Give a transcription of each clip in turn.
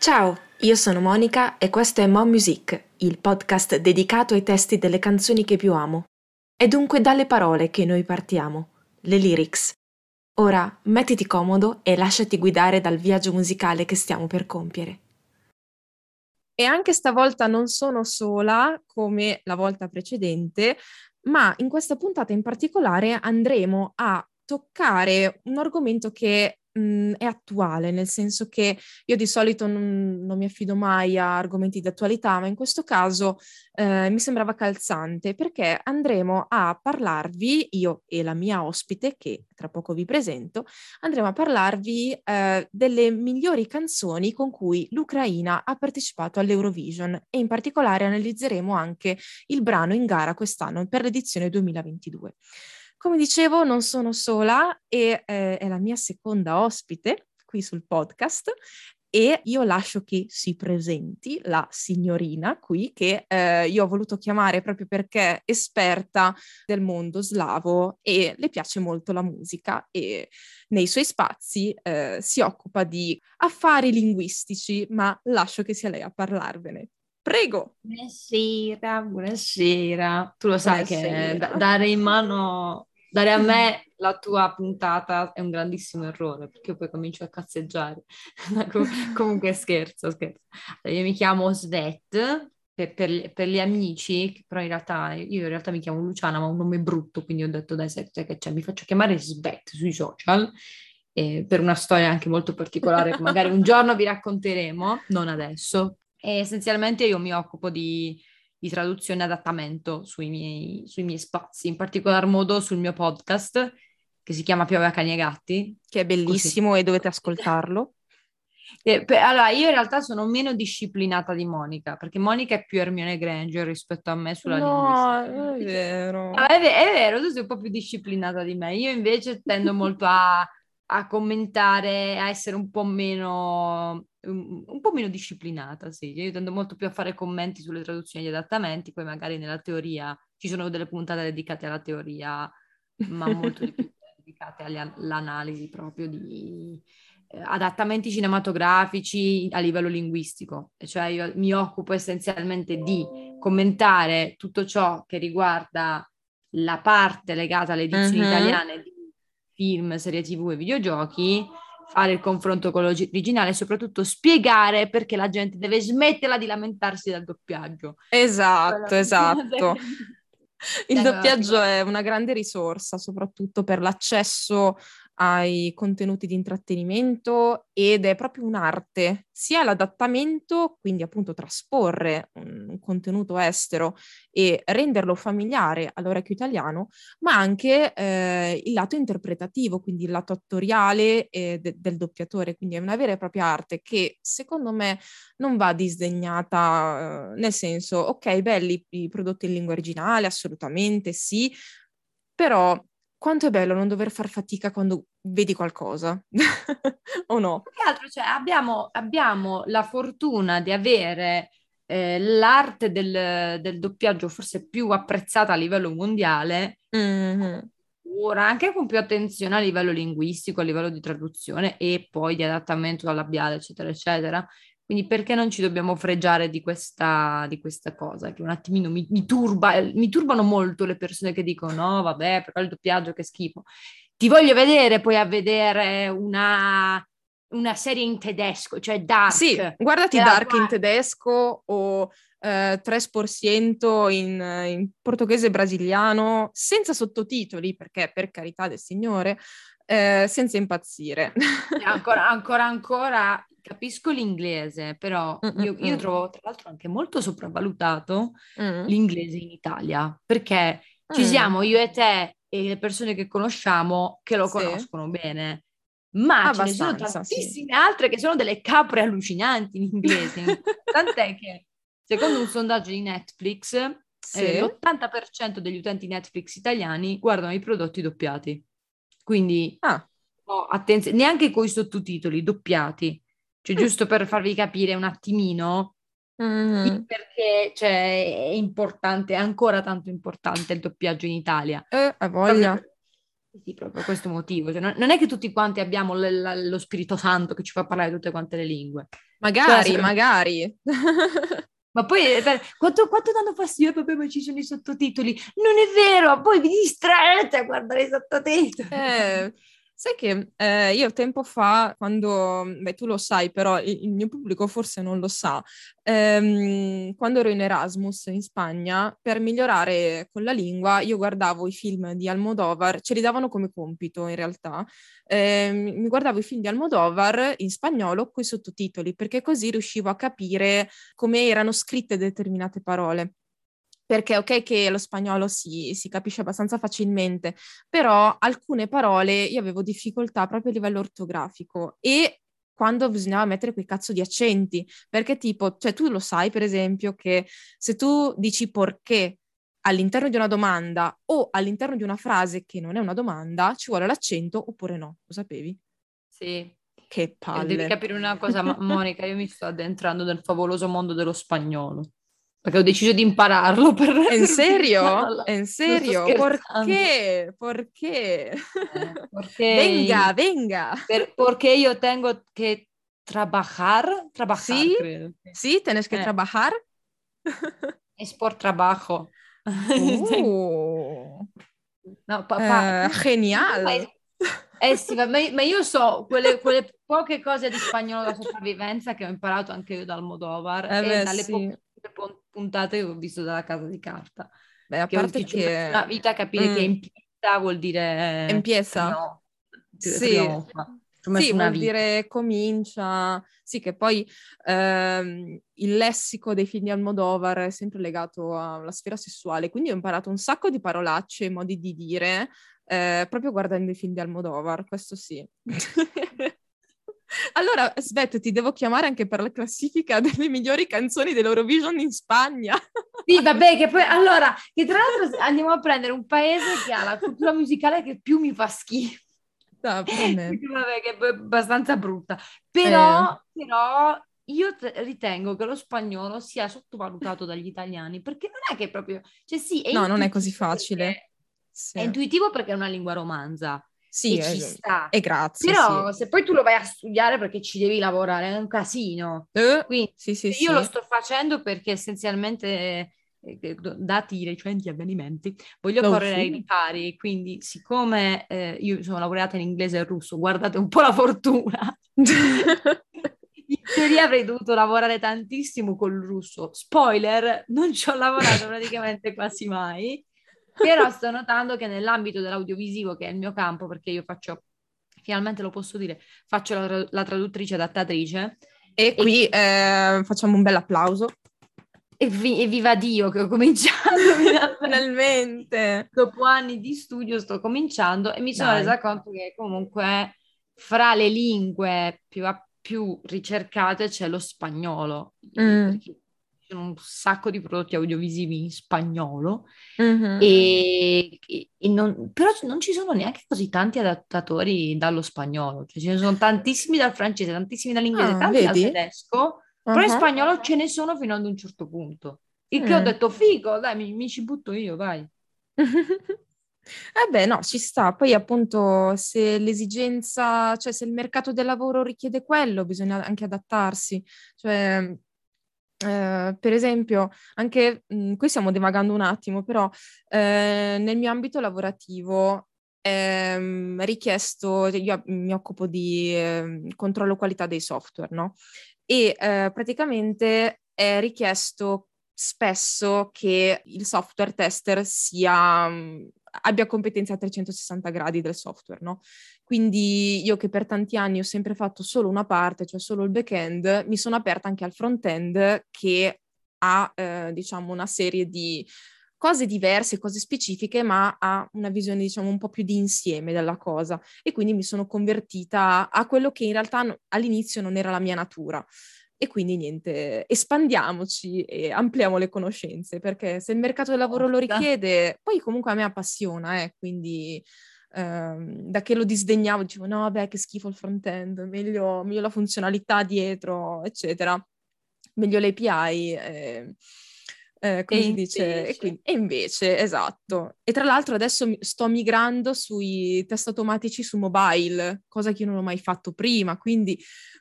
Ciao, io sono Monica e questo è Mo Music, il podcast dedicato ai testi delle canzoni che più amo. È dunque dalle parole che noi partiamo, le lyrics. Ora mettiti comodo e lasciati guidare dal viaggio musicale che stiamo per compiere. E anche stavolta non sono sola come la volta precedente, ma in questa puntata in particolare andremo a toccare un argomento che mh, è attuale, nel senso che io di solito non, non, mi affido mai a argomenti di attualità, ma in questo caso eh, mi sembrava calzante perché andremo a parlarvi, io e la mia ospite, che tra poco vi presento, andremo a parlarvi eh, delle migliori canzoni con cui l'Ucraina ha partecipato all'Eurovision e in particolare analizzeremo anche il brano in gara quest'anno per l'edizione 2022. Come dicevo, non sono sola e eh, è la mia seconda ospite qui sul podcast e io lascio che si presenti la signorina qui che eh, io ho voluto chiamare proprio perché è esperta del mondo slavo e le piace molto la musica e nei suoi spazi eh, si occupa di affari linguistici, ma lascio che sia lei a parlarvene. Prego. Buonasera, buonasera. Tu lo sai buonasera. che dare in mano dare a me la tua puntata è un grandissimo errore perché poi comincio a cazzeggiare. Com- comunque scherzo, scherzo. Io mi chiamo Svet per, per, per, gli amici, però in realtà io in realtà mi chiamo Luciana, ma ho un nome brutto, quindi ho detto dai, sai che c'è, mi faccio chiamare Svet sui social. Eh, per una storia anche molto particolare che magari un giorno vi racconteremo, non adesso. E essenzialmente io mi occupo di di traduzione e adattamento sui miei, sui miei spazi, in particolar modo sul mio podcast che si chiama Piove a cani e gatti. Che è bellissimo Così. e dovete ascoltarlo. Eh, per, allora, io in realtà sono meno disciplinata di Monica, perché Monica è più Hermione Granger rispetto a me sulla no. No, è vero. Ah, è, è, vero, tu sei un po' più disciplinata di me. Io invece tendo molto a, a commentare, a essere un po' meno un, un po' meno disciplinata, sì. Io tendo molto più a fare commenti sulle traduzioni e gli adattamenti, poi magari nella teoria ci sono delle puntate dedicate alla teoria, ma molto di più dedicate all'analisi proprio di eh, adattamenti cinematografici a livello linguistico. Cioè io mi occupo essenzialmente di commentare tutto ciò che riguarda la parte legata alle edizioni uh-huh. italiane film, serie tv e videogiochi fare il confronto con l'originale e soprattutto spiegare perché la gente deve smetterla di lamentarsi del doppiaggio. Esatto, esatto. Il doppiaggio è una grande risorsa, soprattutto per l'accesso ai contenuti di intrattenimento ed è proprio un'arte, sia l'adattamento, quindi appunto trasporre un contenuto estero e renderlo familiare all'orecchio italiano, ma anche eh, il lato interpretativo, quindi il lato attoriale eh, de- del doppiatore, quindi è una vera e propria arte che secondo me non va disdegnata, eh, nel senso, ok, belli i prodotti in lingua originale, assolutamente sì, però quanto è bello non dover far fatica quando vedi qualcosa, o no? Che altro, cioè, abbiamo, abbiamo la fortuna di avere eh, l'arte del, del, doppiaggio forse più apprezzata a livello mondiale, mm-hmm. ora anche con più attenzione a livello linguistico, a livello di traduzione e poi di adattamento al labiale, eccetera, eccetera. Quindi perché non ci dobbiamo fregiare di questa, di questa cosa che un attimino mi, mi, turba, mi turbano molto le persone che dicono no, vabbè, però il doppiaggio che schifo. Ti voglio vedere poi a vedere una, una serie in tedesco, cioè Dark. Sì, guardati Dark in tedesco o eh, 3% in, in portoghese brasiliano, senza sottotitoli, perché per carità del Signore, eh, senza impazzire. ancora, ancora, ancora capisco l'inglese, però io, io, trovo tra l'altro anche molto sopravvalutato mm. l'inglese in Italia, perché mm. ci siamo io e te e le persone che conosciamo che lo sì. conoscono bene. Ma Abbastanza, ce ne sono tantissime sì. altre che sono delle capre allucinanti in inglese. Tant'è che, secondo un sondaggio di Netflix, sì. eh, l'80% degli utenti Netflix italiani guardano i prodotti doppiati. Quindi, ah. oh, attenzione, neanche con i sottotitoli doppiati. Cioè, giusto per farvi capire un attimino mm. perché cioè, è importante, è ancora tanto importante il doppiaggio in Italia. Eh, a voglia. Sì, proprio per questo motivo. Cioè, non, non, è che tutti quanti abbiamo l- l- lo Spirito Santo che ci fa parlare tutte quante le lingue. Magari, cioè, magari. Ma poi eh, quanto, quanto danno fastidio? Vabbè, ma ci sono i sottotitoli. Non è vero, poi vi distraete a guardare i sottotitoli. Eh, Sai che eh, io tempo fa, quando, beh tu lo sai, però il, il mio pubblico forse non lo sa, ehm, quando ero in Erasmus in Spagna, per migliorare con la lingua, io guardavo i film di Almodovar, ce li davano come compito in realtà, eh, mi guardavo i film di Almodovar in spagnolo con i sottotitoli, perché così riuscivo a capire come erano scritte determinate parole perché ok che lo spagnolo si, si, capisce abbastanza facilmente, però alcune parole io avevo difficoltà proprio a livello ortografico e quando bisognava mettere quei cazzo di accenti, perché tipo, cioè tu lo sai per esempio che se tu dici perché all'interno di una domanda o all'interno di una frase che non è una domanda, ci vuole l'accento oppure no, lo sapevi? Sì. Che palle. Devi capire una cosa, Monica, io mi sto addentrando nel favoloso mondo dello spagnolo perché ho deciso di impararlo per... In serio? In serio? Perché? Perché? Eh, porque... Venga, venga! Per, porque io tengo che trabajar, trabajar sí, credo. Sí, tienes que eh. trabajar. Es por trabajo. Uh. no, papà. Uh, geniale. Eh sì, ma, ma io so quelle, quelle, poche cose di spagnolo da sopravvivenza che ho imparato anche io dal Modovar eh beh, e dalle sì. po- puntate che ho visto dalla casa di carta. Beh, a che parte che... Una vita capire mm. che empieza vuol dire... Empieza? No, sì. Sì, vuol vita. dire comincia. Sì, che poi ehm, il lessico dei film di Almodovar è sempre legato alla sfera sessuale, quindi ho imparato un sacco di parolacce, modi di dire, eh, proprio guardando i film di Almodovar, questo sì. Allora, aspetta, ti devo chiamare anche per la classifica delle migliori canzoni dell'Eurovision in Spagna. Sì, vabbè, che poi, allora, che tra l'altro andiamo a prendere un paese che ha la cultura musicale che più mi fa schifo. No, vabbè, che è abbastanza brutta. Però, eh. però io t- ritengo che lo spagnolo sia sottovalutato dagli italiani, perché non è che proprio... Cioè sì, no, non è così facile. Sì. È intuitivo perché è una lingua romanza. Sì, e ci sta. E grazie. Però sì. se poi tu lo vai a studiare perché ci devi lavorare, è un casino. Eh, Quindi sì, sì, io sì. lo sto facendo perché essenzialmente dati i recenti avvenimenti, voglio oh, correre ai ripari, quindi siccome eh, io sono laureata in inglese e russo, guardate un po' la fortuna. in teoria avrei dovuto lavorare tantissimo col russo. Spoiler, non ci ho lavorato praticamente quasi mai. Però sto notando che nell'ambito dell'audiovisivo, che è il mio campo, perché io faccio, finalmente lo posso dire, faccio la, la traduttrice adattatrice. E qui e... Eh, facciamo un bel applauso. E, vi, e, viva Dio che ho cominciato finalmente. Dopo anni di studio sto cominciando e mi sono Dai. resa conto che comunque fra le lingue più, più ricercate c'è lo spagnolo. Mm. Perché un sacco di prodotti audiovisivi in spagnolo, mm-hmm. e, e non, però non ci sono neanche così tanti adattatori dallo spagnolo, cioè ce ne sono tantissimi dal francese, tantissimi dall'inglese, ah, tanti vedi? dal tedesco, uh-huh. però in spagnolo ce ne sono fino ad un certo punto. Il che mm. ho detto, figo, dai, mi, mi ci butto io, vai. Eh beh, no, ci sta. Poi appunto se l'esigenza, cioè se il mercato del lavoro richiede quello, bisogna anche adattarsi. Cioè, eh, per esempio, anche mh, qui stiamo divagando un attimo, però eh, nel mio ambito lavorativo è ehm, richiesto, io mi occupo di eh, controllo qualità dei software, no? E eh, praticamente è richiesto spesso che il software tester sia, abbia competenze a 360 gradi del software, no? Quindi io che per tanti anni ho sempre fatto solo una parte, cioè solo il back-end, mi sono aperta anche al front-end che ha, eh, diciamo, una serie di cose diverse, cose specifiche, ma ha una visione, diciamo, un po' più di insieme della cosa. E quindi mi sono convertita a quello che in realtà all'inizio non era la mia natura. E quindi niente, espandiamoci e ampliamo le conoscenze, perché se il mercato del lavoro lo richiede, poi comunque a me appassiona, eh, quindi Ehm, da che lo disdegnavo, dicevo no, vabbè, che schifo il front-end, meglio, meglio la funzionalità dietro, eccetera, meglio l'API. Eh, Eh, come e si dice? E, quindi, e, invece, esatto. E tra l'altro adesso sto migrando sui test automatici su mobile, cosa che io non ho mai fatto prima, quindi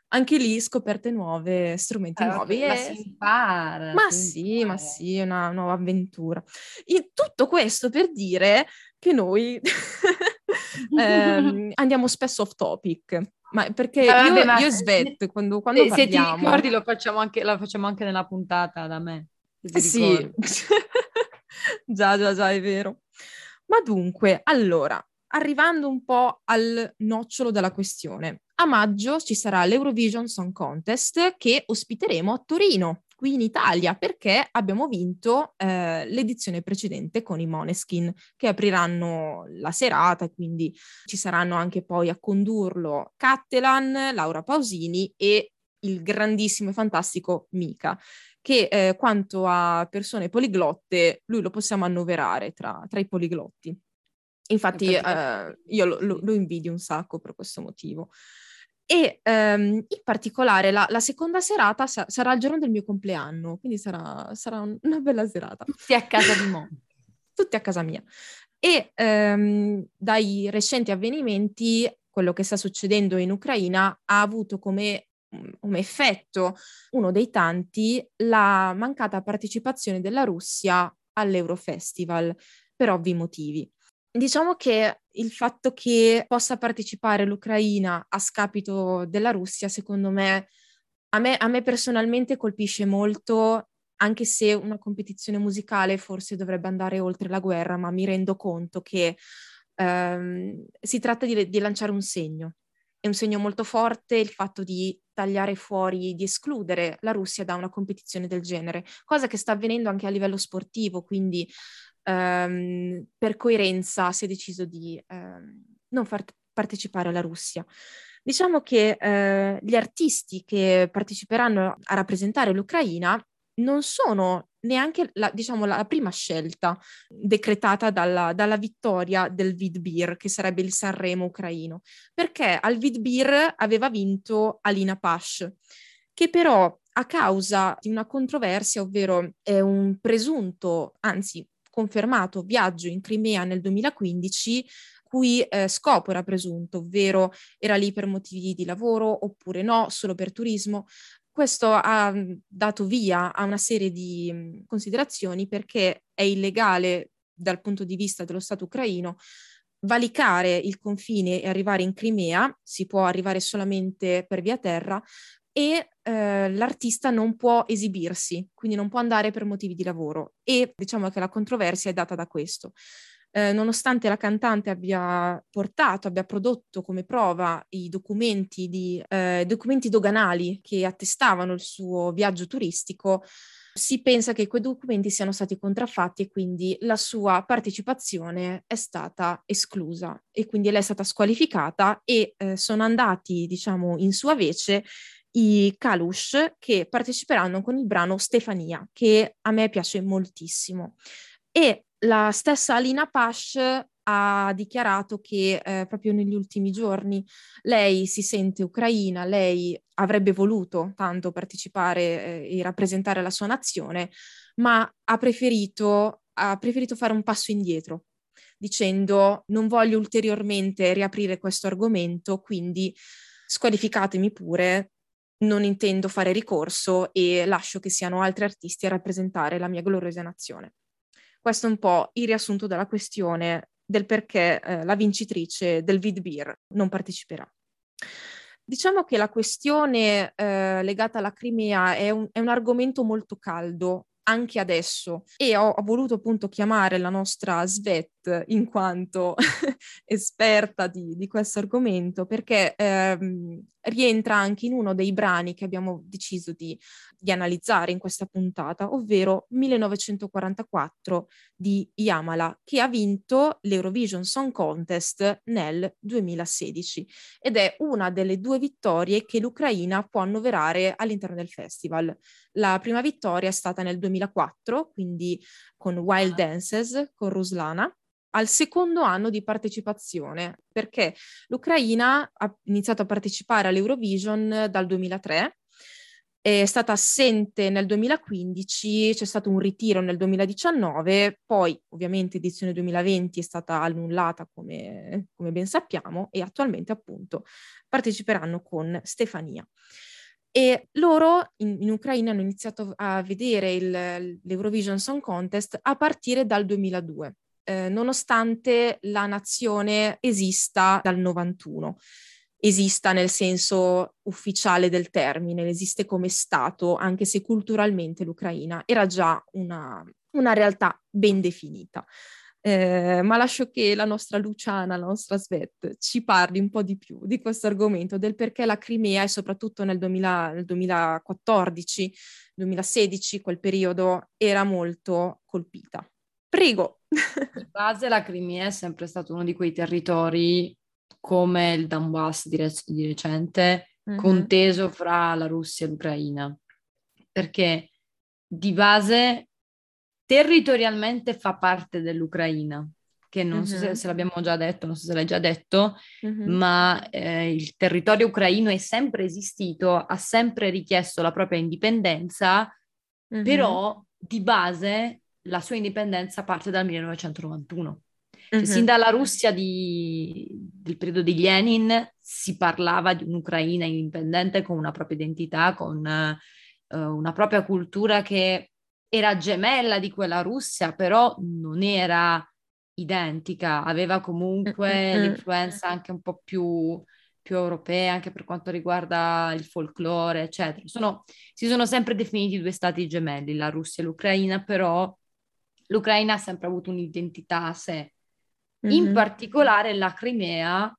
anche lì scoperte nuove, strumenti allora, nuovi. Ma e... si impara. Ma sì, impara. ma sì, è una nuova avventura. E tutto questo per dire che noi ehm, andiamo spesso off topic. Ma perché ah, io, vabbè, io e Svet, quando, quando se, parliamo... Se ti ricordi lo facciamo anche, la facciamo anche nella puntata da me. Sì, già, già, già, è vero. Ma dunque, allora, arrivando un po' al nocciolo della questione, a maggio ci sarà l'Eurovision Song Contest che ospiteremo a Torino, qui in Italia, perché abbiamo vinto eh, l'edizione precedente con i Moneskin, che apriranno la serata e quindi ci saranno anche poi a condurlo Cattelan, Laura Pausini e il grandissimo e fantastico Mika, che eh, quanto a persone poliglotte, lui lo possiamo annoverare tra, tra i poliglotti. Infatti eh, io lo, lo, lo, invidio un sacco per questo motivo. E ehm, in particolare la, la seconda serata sa- sarà il giorno del mio compleanno, quindi sarà, sarà un, una bella serata. Tutti a casa di Mo. Tutti a casa mia. E ehm, dai recenti avvenimenti, quello che sta succedendo in Ucraina ha avuto come come effetto, uno dei tanti, la mancata partecipazione della Russia all'Eurofestival per ovvi motivi. Diciamo che il fatto che possa partecipare l'Ucraina a scapito della Russia, secondo me, a me, a me personalmente colpisce molto, anche se una competizione musicale forse dovrebbe andare oltre la guerra, ma mi rendo conto che ehm, si tratta di, di lanciare un segno. È un segno molto forte il fatto di tagliare fuori, di escludere la Russia da una competizione del genere, cosa che sta avvenendo anche a livello sportivo, quindi ehm, per coerenza si è deciso di ehm, non far partecipare la Russia. Diciamo che eh, gli artisti che parteciperanno a rappresentare l'Ucraina non sono neanche la, diciamo, la prima scelta decretata dalla, dalla vittoria del Vidbir, che sarebbe il Sanremo ucraino, perché al Vidbir aveva vinto Alina Pash, che però a causa di una controversia, ovvero è un presunto, anzi confermato viaggio in Crimea nel 2015 cui eh, scopo era presunto, ovvero era lì per motivi di lavoro oppure no, solo per turismo. Questo ha dato via a una serie di considerazioni perché è illegale dal punto di vista dello Stato ucraino valicare il confine e arrivare in Crimea, si può arrivare solamente per via terra, e eh, l'artista non può esibirsi, quindi non può andare per motivi di lavoro e diciamo che la controversia è data da questo. Eh, nonostante la cantante abbia portato, abbia prodotto come prova i documenti, di, eh, documenti doganali che attestavano il suo viaggio turistico, si pensa che quei documenti siano stati contraffatti e quindi la sua partecipazione è stata esclusa e quindi lei è stata squalificata e eh, sono andati, diciamo, in sua vece i Kalush che parteciperanno con il brano Stefania, che a me piace moltissimo. E la stessa Alina Pash ha dichiarato che eh, proprio negli ultimi giorni lei si sente ucraina, lei avrebbe voluto tanto partecipare eh, e rappresentare la sua nazione, ma ha preferito, ha preferito fare un passo indietro dicendo non voglio ulteriormente riaprire questo argomento, quindi squalificatemi pure, non intendo fare ricorso e lascio che siano altri artisti a rappresentare la mia gloriosa nazione. Questo è un po' il riassunto della questione del perché eh, la vincitrice del Vidbir non parteciperà. Diciamo che la questione eh, legata alla Crimea è un, è un argomento molto caldo anche adesso. E ho, ho, voluto appunto chiamare la nostra Svet in quanto esperta di, di, questo argomento perché ehm, rientra anche in uno dei brani che abbiamo deciso di, di analizzare in questa puntata, ovvero 1944 di Yamala, che ha vinto l'Eurovision Song Contest nel 2016 ed è una delle due vittorie che l'Ucraina può annoverare all'interno del festival. La prima vittoria è stata nel 2004, quindi con Wild Dances, con Ruslana, al secondo anno di partecipazione, perché l'Ucraina ha iniziato a partecipare all'Eurovision dal 2003 è stata assente nel 2015, c'è stato un ritiro nel 2019, poi ovviamente edizione 2020 è stata annullata come, come ben sappiamo e attualmente appunto parteciperanno con Stefania. E loro in, in, Ucraina hanno iniziato a vedere il, l'Eurovision Song Contest a partire dal 2002, eh, nonostante la nazione esista dal 91 esista nel senso ufficiale del termine, esiste come Stato, anche se culturalmente l'Ucraina era già una, una realtà ben definita. Eh, ma lascio che la nostra Luciana, la nostra Svet, ci parli un po' di più di questo argomento, del perché la Crimea e soprattutto nel, 2000, nel 2014, 2016, quel periodo, era molto colpita. Prego. Di base la Crimea è sempre stato uno di quei territori come il Donbass di, rec- di recente, mm-hmm. conteso fra la Russia e l'Ucraina, perché di base territorialmente fa parte dell'Ucraina, che non mm-hmm. so se, se, l'abbiamo già detto, non so se l'hai già detto, mm-hmm. ma eh, il territorio ucraino è sempre esistito, ha sempre richiesto la propria indipendenza, però di base la sua indipendenza parte dal 1991. Cioè, mm-hmm. Sin dalla Russia di, del periodo di Lenin si parlava di un'Ucraina indipendente con una propria identità, con uh, una propria cultura che era gemella di quella Russia, però non era identica, aveva comunque mm-hmm. l'influenza anche un po' più, più, europea, anche per quanto riguarda il folklore, eccetera. Sono, si sono sempre definiti due stati gemelli, la Russia e l'Ucraina, però l'Ucraina ha sempre avuto un'identità a sé Mm-hmm. In particolare la Crimea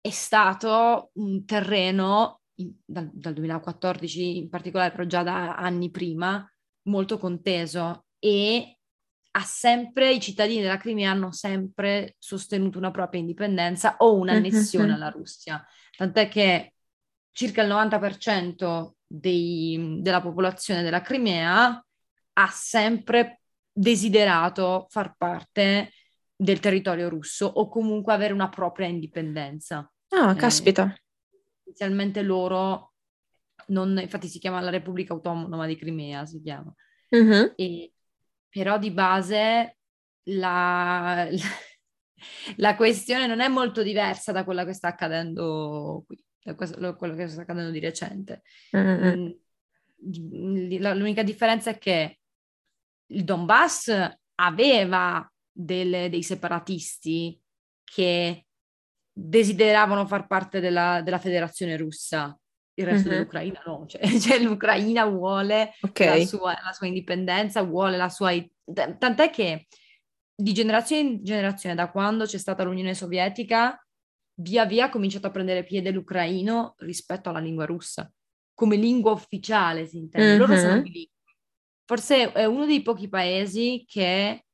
è stato un terreno, in, dal, dal 2014 in particolare, però già da anni prima, molto conteso e ha sempre, i cittadini della Crimea hanno sempre sostenuto una propria indipendenza o un'annessione mm-hmm. alla Russia. Tant'è che circa il 90% dei, della popolazione della Crimea ha sempre desiderato far parte del territorio russo o comunque avere una propria indipendenza. Ah, eh, caspita. Inizialmente loro, non, infatti si chiama la Repubblica Autonoma di Crimea, si chiama. Uh-huh. E, però di base la, la, questione non è molto diversa da quella che sta accadendo qui, da questo, quello che sta accadendo di recente. Uh-huh. L'unica differenza è che il Donbass aveva del, dei separatisti che desideravano far parte della, della federazione russa. Il resto uh-huh. dell'Ucraina no, cioè, cioè l'Ucraina vuole okay. la, sua, la, sua, indipendenza, vuole la sua... Tant'è che di generazione in generazione, da quando c'è stata l'Unione Sovietica, via via ha cominciato a prendere piede l'ucraino rispetto alla lingua russa, come lingua ufficiale si intende. Uh-huh. Loro sono bilingui. Forse è uno dei pochi paesi che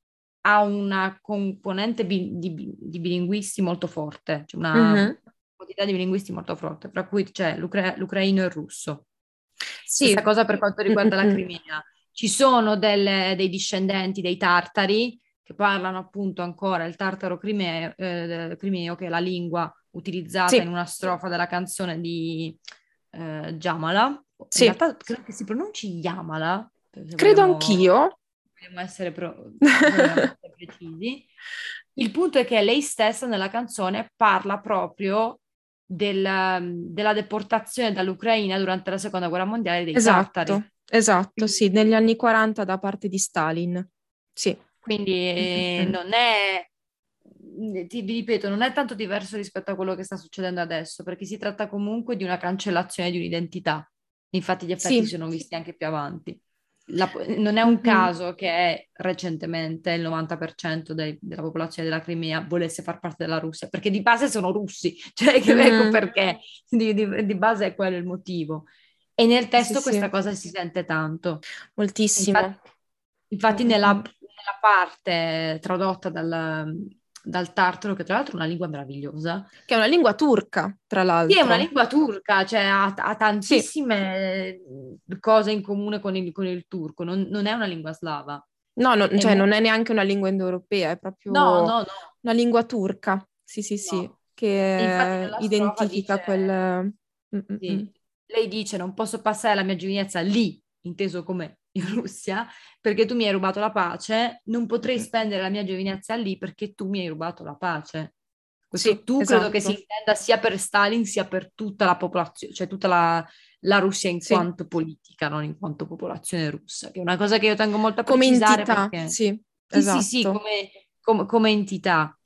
ha una componente bi- di, di, bilinguisti molto forte, cioè una uh-huh. quantità di bilinguisti molto forte, tra cui c'è l'ucra- l'ucraino e il russo. Sì. Questa cosa per quanto riguarda la Crimea. Ci sono delle, dei discendenti dei tartari che parlano appunto ancora il tartaro crimeo, eh, crimeo che è la lingua utilizzata sì. in una strofa della canzone di eh, Jamala. Sì. In realtà credo che si pronunci Yamala. Credo vogliamo... anch'io vogliamo essere, pro- precisi. Il punto è che lei stessa nella canzone parla proprio del, della deportazione dall'Ucraina durante la seconda guerra mondiale dei esatto, tartari. Esatto, sì, negli anni 40 da parte di Stalin. Sì. Quindi mm-hmm. non è, ti, vi ripeto, non è tanto diverso rispetto a quello che sta succedendo adesso, perché si tratta comunque di una cancellazione di un'identità. Infatti gli effetti sì. sono visti anche più avanti la, non è un caso che recentemente il 90% dei, della popolazione della Crimea volesse far parte della Russia, perché di base sono russi, cioè che, mm-hmm. ecco perché, di, di, di, base è quello il motivo. E nel testo sì, questa sì. cosa si sente tanto. Moltissimo. Infatti, infatti nella, nella, parte tradotta dal, dal tartaro, che tra l'altro è una lingua meravigliosa. Che è una lingua turca, tra l'altro. Sì, è una lingua turca, cioè ha, ha tantissime sì. cose in comune con il, con il turco, non, non, è una lingua slava. No, no cioè molto... non è neanche una lingua indoeuropea, è proprio no, no, no. una lingua turca, sì, sì, sì, che identifica dice... quel... Sì. lei dice non posso passare la mia giovinezza lì, inteso come in Russia, perché tu mi hai rubato la pace, non potrei spendere la mia giovinezza lì perché tu mi hai rubato la pace. Questo Sì, tu esatto. credo che si intenda sia per Stalin sia per tutta la popolazione, cioè tutta la, la Russia in Sì. quanto politica, non in quanto popolazione russa, che è una cosa che io tengo molto a Come entità, perché... sì, Sì, esatto. sì, sì, come, come- come entità.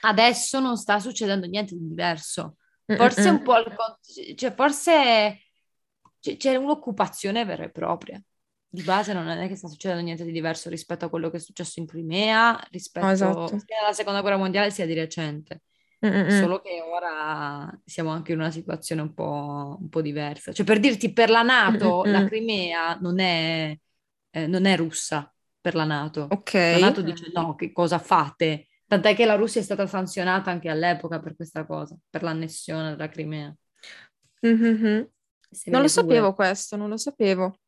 Adesso non sta succedendo niente di diverso. Forse Mm-mm. un po' al cioè forse c'è un'occupazione vera e propria. Di base non è che sta succedendo niente di diverso rispetto a quello che è successo in Crimea, rispetto No, esatto. sia alla seconda guerra mondiale sia di recente. Mm-mm. Solo che ora siamo anche in una situazione un po', un po' diversa. Cioè, per dirti, per la NATO, Mm-mm. la Crimea non è, eh, non è russa per la NATO. Ok. La NATO dice no, che cosa fate? Tant'è che la Russia è stata sanzionata anche all'epoca per questa cosa, per l'annessione della Crimea. Mhm. Se Non lo pure. sapevo questo, non lo sapevo.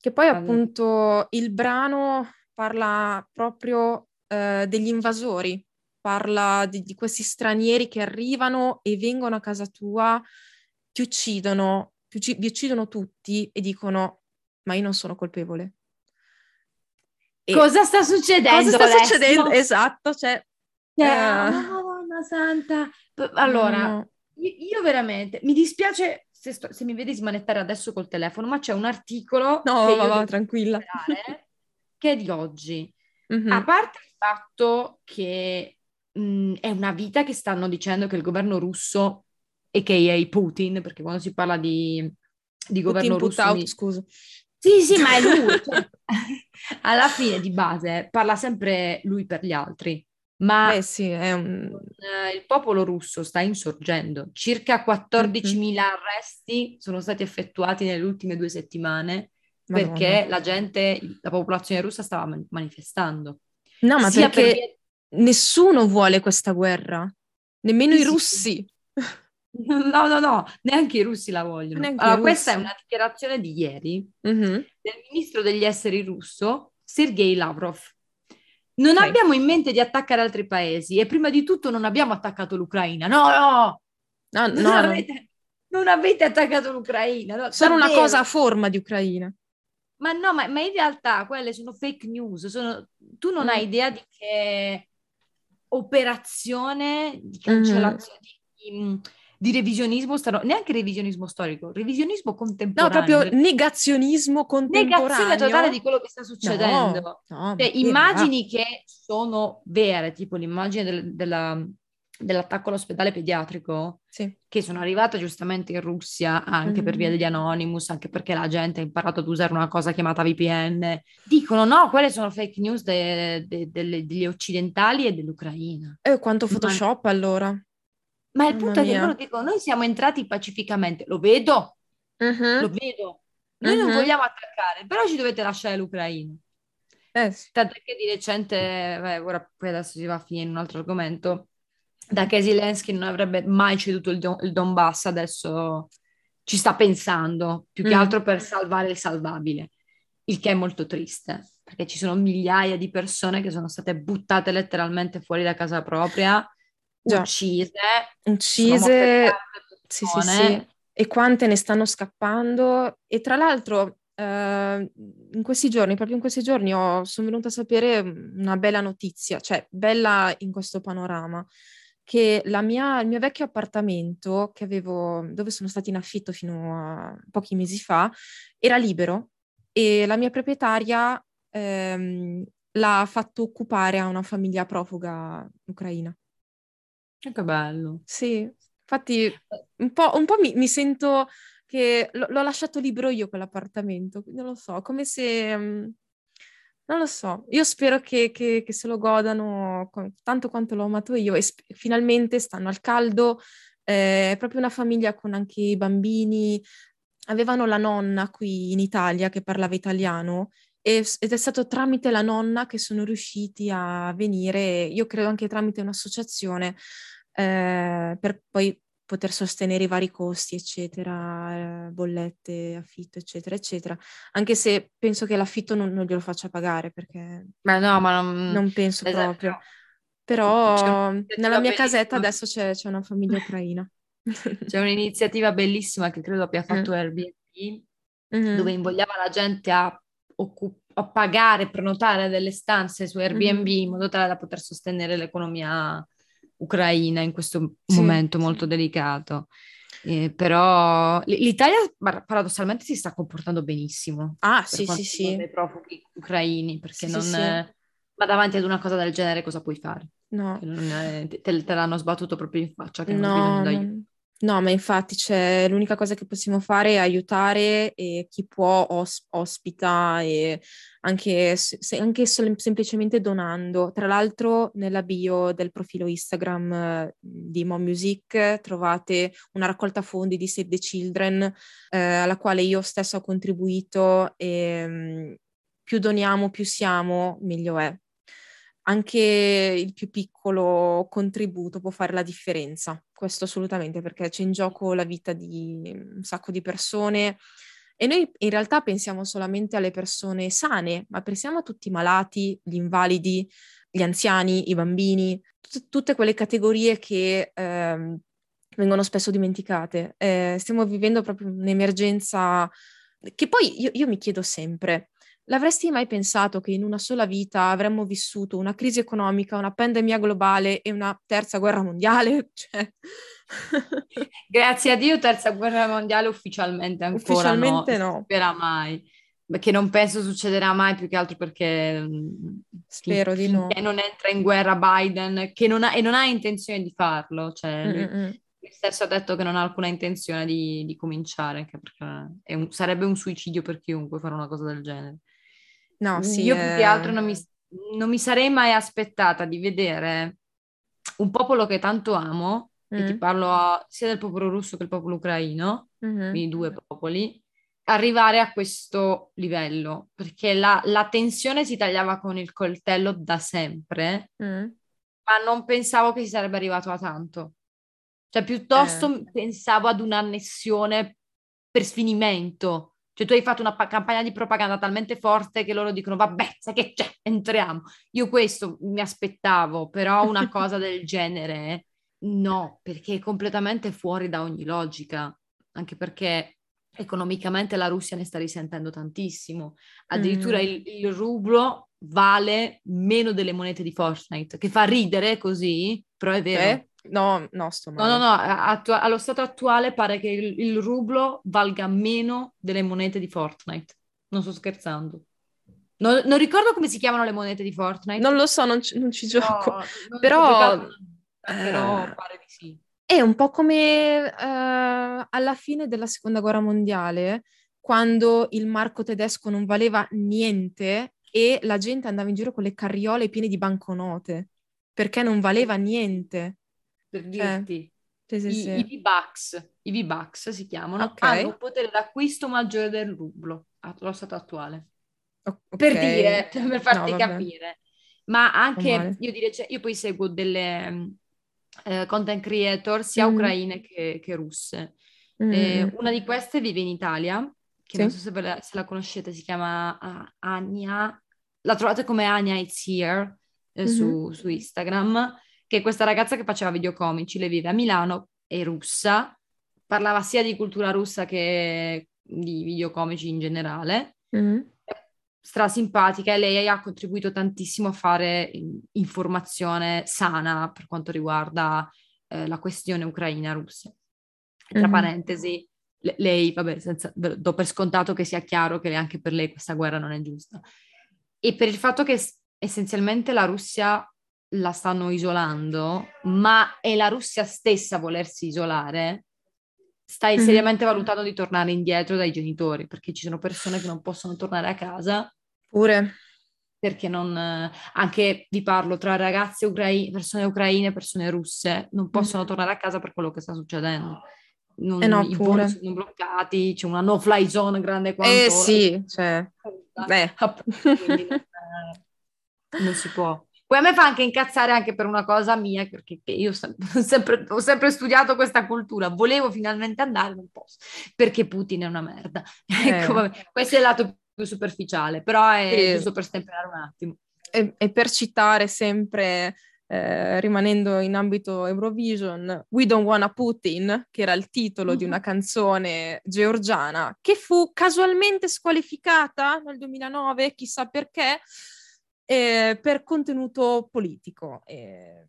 Che poi appunto il brano parla proprio eh, degli invasori, parla di, di questi stranieri che arrivano e vengono a casa tua, ti uccidono, ti ucci- vi uccidono tutti e dicono ma io non sono colpevole. E Cosa sta succedendo? cosa sta Alessio? succedendo? Esatto, cioè... Eh, Madonna santa. P- Allora, no, io veramente, mi dispiace se, sto- se mi vedi smanettare adesso col telefono, ma c'è un articolo No, che va, va, tranquilla. che è di oggi. Mhm. A parte il fatto che mh, è una vita che stanno dicendo che il governo russo, a.k.a. Putin, perché quando si parla di, di Putin governo put russo... out, mi- scusa. Sì, sì, ma è lui. cioè, alla fine, di base, parla sempre lui per gli altri. Ma Beh sì, un... eh, il popolo russo sta insorgendo. Circa 14.000 arresti sono stati effettuati nelle ultime due settimane Madonna. perché la gente, la popolazione russa stava man- manifestando. No, ma Sia per perché nessuno vuole questa guerra, nemmeno Sì, i sì, russi. via- No, no, no, neanche i russi la vogliono. Allora, i questa è russi. una dichiarazione di ieri Mhm. del ministro degli esteri russo, Sergei Lavrov. Non Ok. abbiamo in mente di attaccare altri paesi e prima di tutto non abbiamo attaccato l'Ucraina. No, no, No, non, no, no. avete, non avete attaccato l'Ucraina. no, Solo una cosa a forma di Ucraina. Ma no, ma, ma in realtà quelle sono fake news. sono- tu non Mm. hai idea di che operazione di cancellazione, di, di- di revisionismo, stanno- neanche revisionismo storico, revisionismo No, contemporaneo. proprio negazionismo contemporaneo. negazione totale di quello che sta succedendo. No, no, Cioè, ma immagini che sono vere, tipo l'immagine del- della- dell'attacco all'ospedale pediatrico, Sì. che sono arrivata giustamente in Russia anche per via Mhm. degli Anonymous, anche perché la gente ha imparato ad usare una cosa chiamata VPN. Dicono no, quelle sono fake news de- de- delle- degli occidentali e dell'Ucraina. E quanto Ma- Photoshop allora? Ma il Mamma punto è che mia. loro dicono, noi siamo entrati pacificamente, lo vedo, Mhm. lo vedo, noi non Mhm. vogliamo attaccare, però ci dovete lasciare l'Ucraina. Eh, sì. Tant'è che di recente, beh, ora poi adesso si va a finire in un altro argomento, da che Zelensky non avrebbe mai ceduto il, Don- il Donbass, adesso ci sta pensando, più che Mm. altro per salvare il salvabile, il che è molto triste, perché ci sono migliaia di persone che sono state buttate letteralmente fuori da casa propria, Già. uccise, Uccise, sì, sì, sì. E quante ne stanno scappando? E tra l'altro, eh, in questi giorni, proprio in questi giorni, ho- sono venuta a sapere una bella notizia, cioè bella in questo panorama, che la mia- il mio vecchio appartamento che avevo, dove sono stata in affitto fino a pochi mesi fa, era libero e la mia proprietaria ehm, l'ha fatto occupare a una famiglia profuga ucraina. Che bello. Sì, infatti un po', un po' mi, mi sento che l- l'ho lasciato libero io quell'appartamento, non lo so, come se... mm, non lo so, io spero che, che- che se lo godano co- tanto quanto l'ho amato io e sp- finalmente stanno al caldo, eh, è proprio una famiglia con anche i bambini, avevano la nonna qui in Italia che parlava italiano ed è stato tramite la nonna che sono riusciti a venire, io credo anche tramite un'associazione, eh, per poi poter sostenere i vari costi, eccetera, eh, bollette, affitto, eccetera, eccetera. Anche se penso che l'affitto non, non glielo faccia pagare perché Ma no, ma non... non penso esatto. proprio. Però nella mia casetta bellissima. adesso c'è, c'è una famiglia ucraina. C'è un'iniziativa bellissima che credo abbia fatto mm. Airbnb, mm-hmm. dove invogliava la gente a, occup- a, pagare, prenotare delle stanze su Airbnb mm-hmm. in modo tale da poter sostenere l'economia ucraina in questo sì, momento sì. molto delicato. Eh, però l'Italia paradossalmente si sta comportando benissimo. Ah, sì, sì, sì. Dei profughi ucraini, perché sì, non... Sì. Ma davanti ad una cosa del genere cosa puoi fare? No. È, te, te, l'hanno sbattuto proprio in faccia che no, non No, ma infatti c'è l'unica cosa che possiamo fare è aiutare e chi può os- ospita e anche, se, anche sol- semplicemente donando. Tra l'altro nella bio del profilo Instagram di Mom Music trovate una raccolta fondi di Save the Children eh, alla quale io stessa ho contribuito e mm, più doniamo, più siamo, meglio è anche il più piccolo contributo può fare la differenza, questo assolutamente, perché c'è in gioco la vita di un sacco di persone e noi in realtà pensiamo solamente alle persone sane, ma pensiamo a tutti i malati, gli invalidi, gli anziani, i bambini, t- tutte quelle categorie che eh, vengono spesso dimenticate. Eh, stiamo vivendo proprio un'emergenza che poi io, io mi chiedo sempre, L'avresti mai pensato che in una sola vita avremmo vissuto una crisi economica, una pandemia globale e una terza guerra mondiale? Cioè... Grazie a Dio, terza guerra mondiale ufficialmente ancora ufficialmente no. no. Spera mai. Perché non penso succederà mai più che altro perché mm, spero fin- di no. non entra in guerra Biden che non ha, e non ha intenzione di farlo. Cioè, lui, lui, stesso ha detto che non ha alcuna intenzione di, di cominciare, anche perché un, sarebbe un suicidio per chiunque fare una cosa del genere. No, sì, Io più che altro non mi, non mi, sarei mai aspettata di vedere un popolo che tanto amo, mm. e ti parlo a, sia del popolo russo che del popolo ucraino, mm-hmm. i due popoli, arrivare a questo livello, perché la, la, tensione si tagliava con il coltello da sempre, mm. ma non pensavo che si sarebbe arrivato a tanto. Cioè, piuttosto eh. pensavo ad un'annessione per sfinimento, cioè tu hai fatto una pa- campagna di propaganda talmente forte che loro dicono vabbè, sai che c'è, entriamo. Io questo mi aspettavo, però una cosa del genere no, perché è completamente fuori da ogni logica, anche perché economicamente la Russia ne sta risentendo tantissimo. Addirittura mm. il, il rublo vale meno delle monete di Fortnite, che fa ridere così, però è vero. Eh? No, no, sto male. No, no, no, attu- allo stato attuale pare che il, il, rublo valga meno delle monete di Fortnite. Non sto scherzando. Non, non, ricordo come si chiamano le monete di Fortnite. Non lo so, non ci, non ci gioco. No, però... Giocato, però eh, pare di sì. È un po' come uh, alla fine della seconda guerra mondiale, quando il marco tedesco non valeva niente e la gente andava in giro con le carriole piene di banconote, perché non valeva niente per cioè, dirti. Sì, sì, sì. I, I V-Bucks, i V-Bucks si chiamano, okay. hanno un potere d'acquisto maggiore del rublo allo stato attuale. Okay. Per dire, per farti no, capire. Ma anche, io, direi, cioè, io poi seguo delle eh, content creator sia mm. ucraine che, che russe. Mm. Eh, una di queste vive in Italia, che sì. non so se, la, se la conoscete, si chiama uh, Ania, la trovate come Ania It's Here eh, mm-hmm. su, su Instagram che questa ragazza che faceva videocomici, le vive a Milano, è russa, parlava sia di cultura russa che di videocomici in generale. Mm-hmm. Stra simpatica e lei ha contribuito tantissimo a fare informazione sana per quanto riguarda eh, la questione ucraina-russa. Tra mm-hmm. parentesi, le- lei, vabbè, senza, do per scontato che sia chiaro che anche per lei questa guerra non è giusta. E per il fatto che essenzialmente la Russia la stanno isolando, ma è la Russia stessa a volersi isolare, stai mm-hmm. seriamente valutando di tornare indietro dai genitori, perché ci sono persone che non possono tornare a casa. Pure. Perché non... Anche vi parlo tra ragazze ucraine, persone ucraine e persone russe, non possono mm-hmm. tornare a casa per quello che sta succedendo. Non, eh no, I pure. sono bloccati, c'è una no-fly zone grande quanto... Eh sì, cioè... Beh. Quindi non, non si può. Poi a me fa anche incazzare anche per una cosa mia, perché io ho sempre, ho sempre, studiato questa cultura, volevo finalmente andare, non posso, perché Putin è una merda. Eh. ecco, vabbè. questo è il lato più superficiale, però è sì. giusto per stemperare un attimo. E, e per citare sempre eh, rimanendo in ambito Eurovision, We Don't Wanna Putin, che era il titolo di una canzone georgiana, che fu casualmente squalificata nel 2009, chissà perché, eh, per contenuto politico. Eh,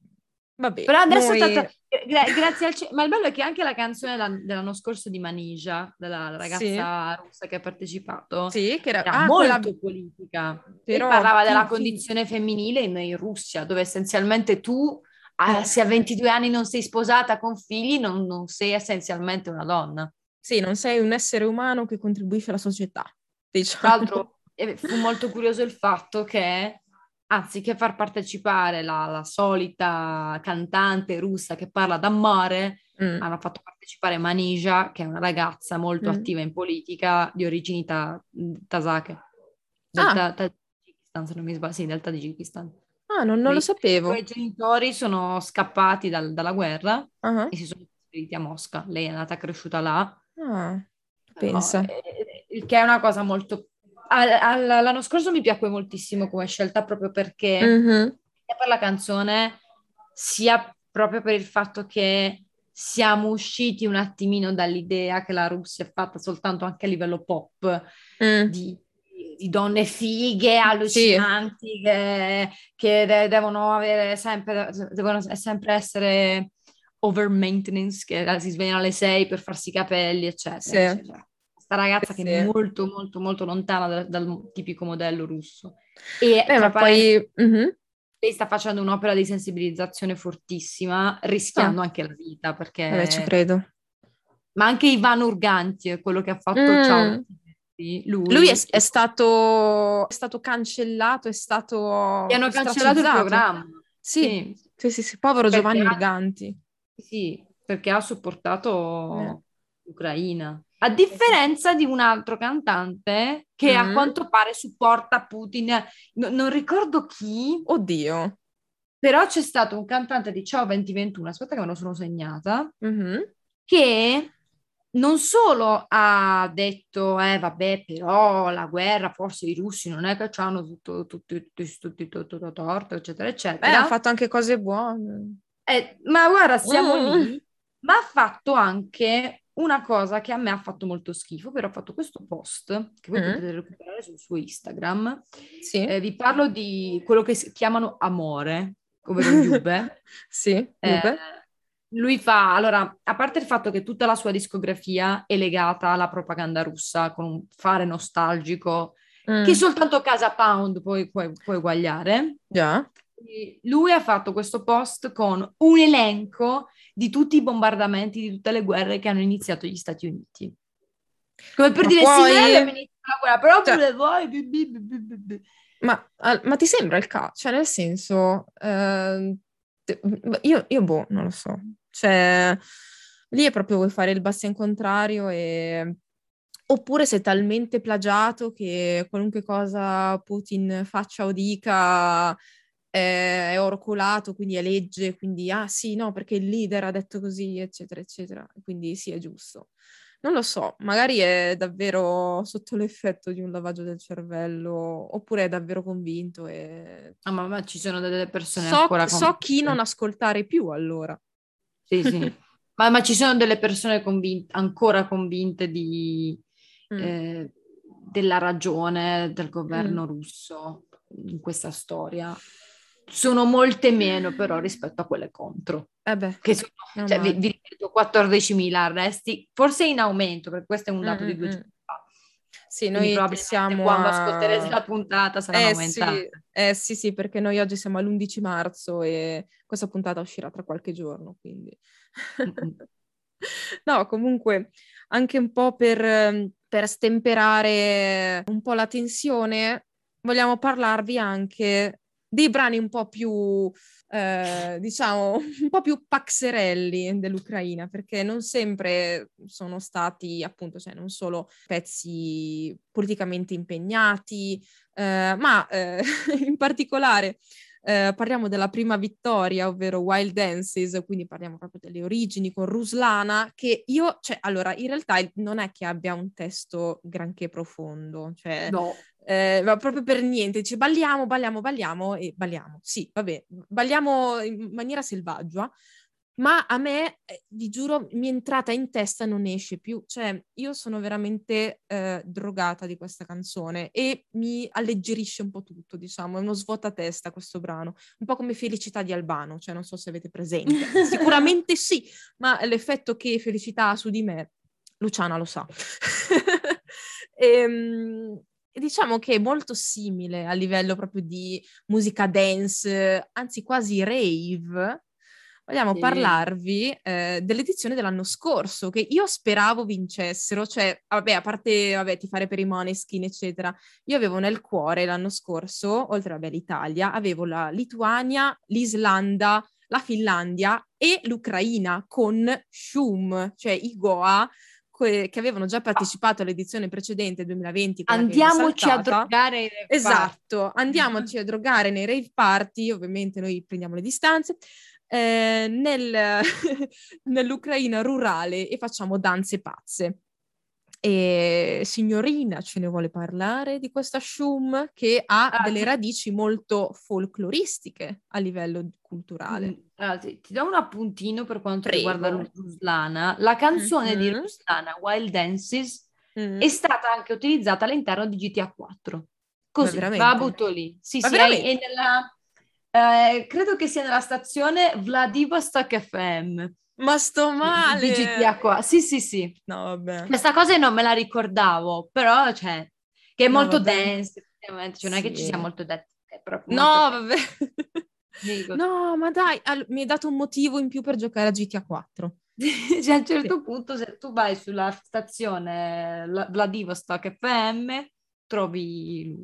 vabbè, Però adesso noi... è stata... gra- grazie al cielo. Ma il bello è che anche la canzone dell'an- dell'anno scorso di Manija, della ragazza russa che ha partecipato, Sì, che era, era ah, molto quella- politica. Però parlava della condizione femminile in, in Russia, dove essenzialmente tu, ah, se a 22 anni non sei sposata con figli, non, non sei essenzialmente una donna. Sì, non sei un essere umano che contribuisce alla società, diciamo. Tra l'altro eh, fu molto curioso il fatto che anziché far partecipare la, la solita cantante russa che parla d'amore, Mm. hanno fatto partecipare Manija, che è una ragazza molto Mm. attiva in politica di origini ta- tasake. Del Ah. ta- Tagikistan, se non mi sbaglio, sì, del Tagikistan. Ah, non, non lo I sapevo. suoi genitori sono scappati dal- dalla guerra Ah, e si sono trasferiti a Mosca. Lei è nata e cresciuta là. ah, pensa. eh, il che è una cosa molto... al- L'anno scorso mi piacque moltissimo come scelta proprio perché Mhm. sia per la canzone sia proprio per il fatto che siamo usciti un attimino dall'idea che la Russia è fatta soltanto anche a livello pop Mm. di, di donne fighe, allucinanti, che, che de- devono avere sempre, devono sempre essere over maintenance, che si svegliano alle 6 per farsi i capelli, eccetera. Sì. eccetera. Questa ragazza Sì, che è sì. molto, molto, molto lontana dal, dal tipico modello russo. E Beh, tra ma poi... mhm. lei sta facendo un'opera di sensibilizzazione fortissima, rischiando anche la vita, perché... Vabbè, ci credo. Ma anche Ivan Urganti, è quello che ha fatto Mm. Ciao, lui, Lui è, è stato, è stato cancellato, è stato Gli hanno cancellato il programma. Sì, sì, sì, sì, povero Perché Giovanni ha- Urganti. Sì, perché ha supportato Eh. l'Ucraina. A differenza di un altro cantante che a Mm. quanto pare supporta Putin, No- non ricordo chi, Oddio. però c'è stato un cantante di Ciao 2021, aspetta che me lo sono segnata, Mhm. che non solo ha detto, eh vabbè, però la guerra, forse i russi non è che hanno tutto, tutto, tutto, tutto, tutto, torto, eccetera, Beh, eccetera. ha fatto anche cose buone. Eh, ma guarda, siamo Mm. lì, ma ha fatto anche una cosa che a me ha fatto molto schifo, però ha fatto questo post, che voi Mm. potete recuperare sul suo Instagram. Sì, Eh, vi parlo di quello che si chiamano amore, ovvero Jube. sì, Eh, lui fa, allora, a parte il fatto che tutta la sua discografia è legata alla propaganda russa, con un fare nostalgico, Mm, che soltanto Casa Pound può, può, può eguagliare. Già. E Lui ha fatto questo post con un elenco di tutti i bombardamenti di tutte le guerre che hanno iniziato gli Stati Uniti. Come per Ma dire, poi- sì, iniziato la guerra, però Cioè- pure voi... bi- bi- bi-. Ma, ma ti sembra il caso? Cioè, nel senso, eh, io, io boh, non lo so. Cioè, lì è proprio vuoi fare il bastian contrario e... Oppure sei talmente plagiato che qualunque cosa Putin faccia o dica è, è oro colato, quindi è legge, quindi ah sì, no, perché il leader ha detto così, eccetera, eccetera. Quindi sì, è giusto. Non lo so, magari è davvero sotto l'effetto di un lavaggio del cervello, oppure è davvero convinto e Ah, ma, ma ci sono delle persone so, ancora so convinte. chi non ascoltare più allora. Sì, sì. ma, ma ci sono delle persone convinte, ancora convinte di, Mm. eh, della ragione del governo Mm. russo in questa storia. Sono molte meno però rispetto a quelle contro. Eh beh, Che sono, cioè, vi, vi ripeto, 14.000 arresti, forse in aumento, perché questo è un dato Mm, di due giorni fa. Sì, Quindi noi siamo quando a... ascolterete la puntata saranno Eh aumentate. sì, eh sì, sì, perché noi oggi siamo all'11 marzo e questa puntata uscirà tra qualche giorno, quindi... Mm-mm. No, comunque, anche un po' per, ehm, per stemperare un po' la tensione, vogliamo parlarvi anche dei brani un po' più, eh, diciamo, un po' più paxerelli dell'Ucraina, perché non sempre sono stati, appunto, cioè non solo pezzi politicamente impegnati, eh, ma eh, in particolare eh, parliamo della prima vittoria, ovvero Wild Dances, quindi parliamo proprio delle origini con Ruslana, che io, cioè, allora, in realtà non è che abbia un testo granché profondo, cioè, No, eh, ma proprio per niente, dice balliamo, balliamo, balliamo e balliamo. Sì, vabbè, balliamo in maniera selvaggia, ma a me, eh, vi giuro, mi è entrata in testa e non esce più. Cioè, io sono veramente eh, drogata di questa canzone e mi alleggerisce un po' tutto, diciamo, è uno svuotatesta questo brano, un po' come Felicità di Albano, cioè non so se avete presente. Sicuramente sì, ma l'effetto che Felicità ha su di me, Luciana lo sa. e, ehm, diciamo che è molto simile a livello proprio di musica dance, anzi quasi rave, vogliamo sì. parlarvi eh, dell'edizione dell'anno scorso, che io speravo vincessero, cioè, vabbè, a parte, vabbè, ti fare per i Moneskin, eccetera, io avevo nel cuore l'anno scorso, oltre, vabbè, l'Italia, avevo la Lituania, l'Islanda, la Finlandia e l'Ucraina con Shum, cioè i Goa, che avevano già partecipato all'edizione precedente 2020. Andiamoci a drogare nei rave Esatto, andiamoci a drogare nei rave party, ovviamente noi prendiamo le distanze, eh, nel, nell'Ucraina rurale e facciamo danze pazze. E signorina ce ne vuole parlare di questa Shum che ha ah, delle radici molto folcloristiche a livello culturale. Mm, allora, ti, ti, do un appuntino per quanto Prego. riguarda Ruslana. La canzone mm-hmm. di Ruslana, Wild Dances, mm-hmm. è stata anche utilizzata all'interno di GTA 4. Così, va butto lì. Sì, Ma sì, è, è nella eh, credo che sia nella stazione Vladivostok FM. Ma sto male! Di GTA qua. Sì, sì, sì. No, vabbè. Questa cosa non me la ricordavo, però, cioè, che è no, molto vabbè. dense, cioè, non è che ci sia molto detto. No, vabbè. no, ma dai, all- mi hai dato un motivo in più per giocare a GTA 4. cioè, a un certo sì. punto, se tu vai sulla stazione Vladivostok FM, trovi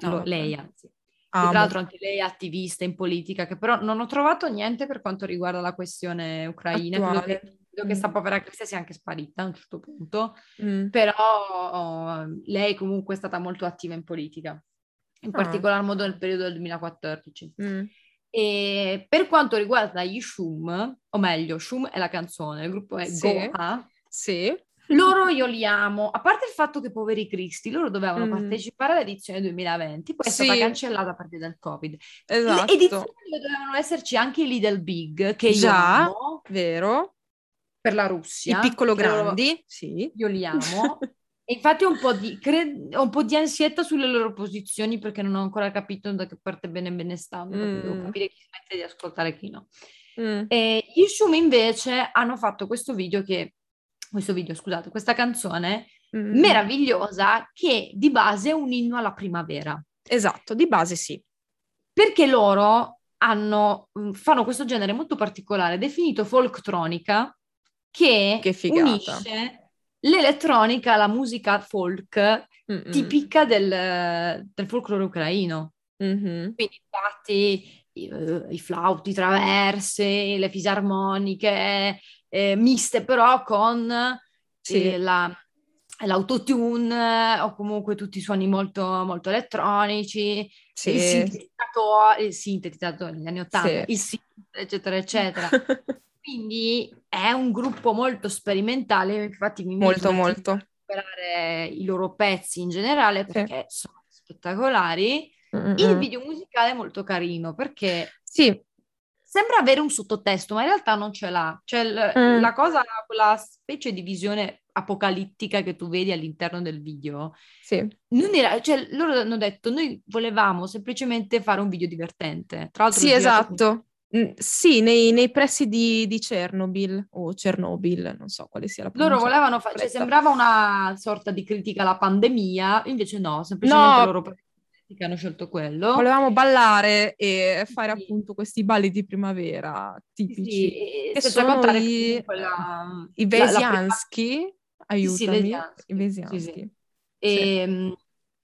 no, lei, anzi. Ah, tra l'altro anche lei è attivista in politica, che però non ho trovato niente per quanto riguarda la questione ucraina. Credo che, credo che sta mm. povera Crisia sia anche sparita a un certo punto, mm. però oh, lei comunque è stata molto attiva in politica, in ah. particolar modo nel periodo del 2014. Mm. E per quanto riguarda gli Shum, o meglio, Shum è la canzone, il gruppo è sì. Goa. Sì. Loro io li amo, a parte il fatto che poveri cristi, loro dovevano mm. partecipare all'edizione 2020, poi è sì. stata cancellata a partire dal Covid. Esatto. Le edizioni dovevano esserci anche i Little Big, che Già, io amo. vero. Per la Russia. I piccolo grandi, loro, sì. Io li amo. e infatti ho un, po di, cre- ho un po' di ansietta sulle loro posizioni perché non ho ancora capito da che parte bene bene stanno, mm. devo capire chi smette di ascoltare e chi no. Mm. E gli Shum invece hanno fatto questo video che questo video, scusate, questa canzone mm. meravigliosa che di base è un inno alla primavera. Esatto, di base sì. Perché loro hanno, mm, fanno questo genere molto particolare, definito folktronica, che, che unisce l'elettronica alla musica folk Mm-mm. tipica del, del folklore ucraino. Mm-hmm. Quindi infatti i, i flauti traverse, le fisarmoniche, eh, miste però con sì. eh, la, l'autotune o comunque tutti i suoni molto, molto elettronici, sì. il sintetizzatore, il sintetizzatore negli anni Ottanta, sì. il synth, eccetera, eccetera. Quindi è un gruppo molto sperimentale, infatti mi molto, molto. recuperare i loro pezzi in generale perché sì. sono spettacolari. Mm-hmm. Il video musicale è molto carino perché sì sembra avere un sottotesto, ma in realtà non ce l'ha. Cioè, l- mm. la cosa, quella specie di visione apocalittica che tu vedi all'interno del video, sì. non era, cioè, loro hanno detto, noi volevamo semplicemente fare un video divertente. Tra l'altro, sì, esatto. Mm, sì, nei, nei, pressi di, di, Chernobyl o Chernobyl, non so quale sia la Loro volevano fare, cioè sembrava una sorta di critica alla pandemia, invece no, semplicemente no, loro che hanno scelto quello. Volevamo ballare e fare sì. appunto questi balli di primavera tipici. Sì, che sono i, la, i Vesiansky, aiutami, sì, i Vesiansky. Sì, e, ehm,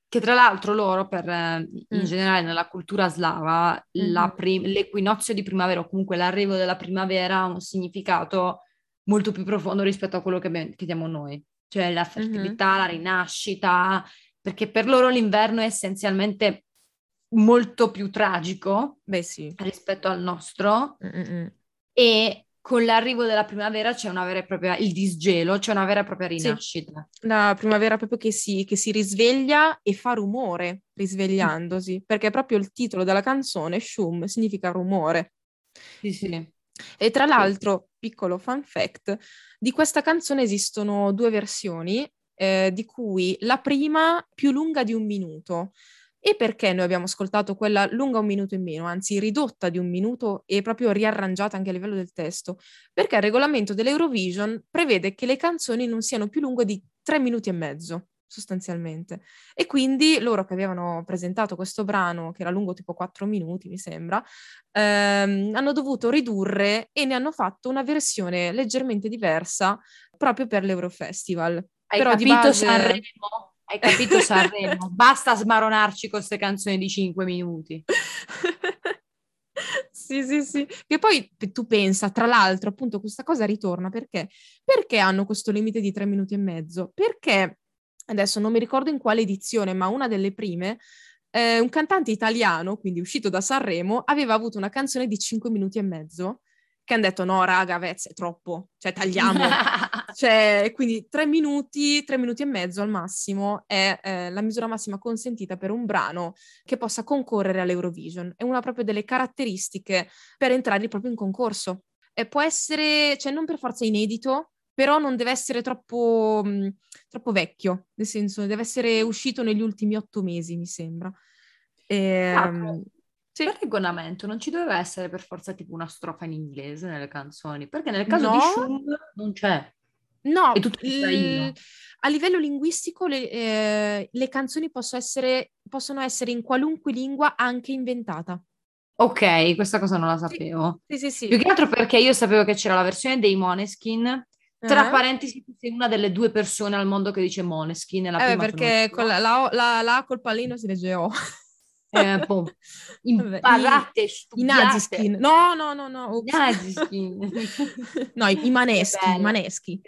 che tra l'altro loro, per, in mm. generale nella cultura slava, mm-hmm. prim- l'equinozio di primavera o comunque l'arrivo della primavera ha un significato molto più profondo rispetto a quello che, abbiamo, che diamo noi. Cioè la fertilità, mm-hmm. la rinascita, perché per loro l'inverno è essenzialmente molto più tragico Beh, sì. rispetto al nostro Mm-mm. e con l'arrivo della primavera c'è una vera e propria, il disgelo, c'è una vera e propria rinascita. Sì, la primavera proprio che si, che si risveglia e fa rumore risvegliandosi, perché proprio il titolo della canzone, Shum, significa rumore. Sì, sì. E tra l'altro, piccolo fun fact, di questa canzone esistono due versioni, eh, di cui la prima più lunga di un minuto, e perché noi abbiamo ascoltato quella lunga un minuto in meno, anzi ridotta di un minuto e proprio riarrangiata anche a livello del testo? Perché il regolamento dell'Eurovision prevede che le canzoni non siano più lunghe di tre minuti e mezzo sostanzialmente. E quindi loro che avevano presentato questo brano, che era lungo tipo quattro minuti, mi sembra, ehm, hanno dovuto ridurre e ne hanno fatto una versione leggermente diversa proprio per l'Eurofestival. Hai Però capito base... Sanremo? Hai capito Sanremo? Basta smaronarci con queste canzoni di 5 minuti. sì, sì, sì. Che poi tu pensa, tra l'altro, appunto, questa cosa ritorna perché? Perché hanno questo limite di 3 minuti e mezzo? Perché adesso non mi ricordo in quale edizione, ma una delle prime, eh, un cantante italiano, quindi uscito da Sanremo, aveva avuto una canzone di 5 minuti e mezzo che hanno detto no raga, Vez, è troppo, cioè tagliamo. cioè, quindi tre minuti, tre minuti e mezzo al massimo è eh, la misura massima consentita per un brano che possa concorrere all'Eurovision. È una proprio delle caratteristiche per entrare proprio in concorso. E può essere, cioè non per forza inedito, però non deve essere troppo, mh, troppo vecchio, nel senso deve essere uscito negli ultimi otto mesi, mi sembra. E, ehm, sì. Per regolamento non ci doveva essere per forza tipo una strofa in inglese nelle canzoni, perché nel caso No. di Shum non c'è. No, È tutto l- a livello linguistico le, eh, le canzoni possono essere, possono essere in qualunque lingua anche inventata. Ok, questa cosa non la sapevo. Sì, sì, sì. Più che altro perché io sapevo che c'era la versione dei Moneskin, tra Eh? parentesi tu sei una delle due persone al mondo che dice Moneskin, e la Eh, prima perché con la, la, la- la col pallino si legge O. Eh, boh, imparate, I, i studiate. naziskin. No, no, no, no. I ops. naziskin. no, i, i maneschi, Che i bella. maneschi.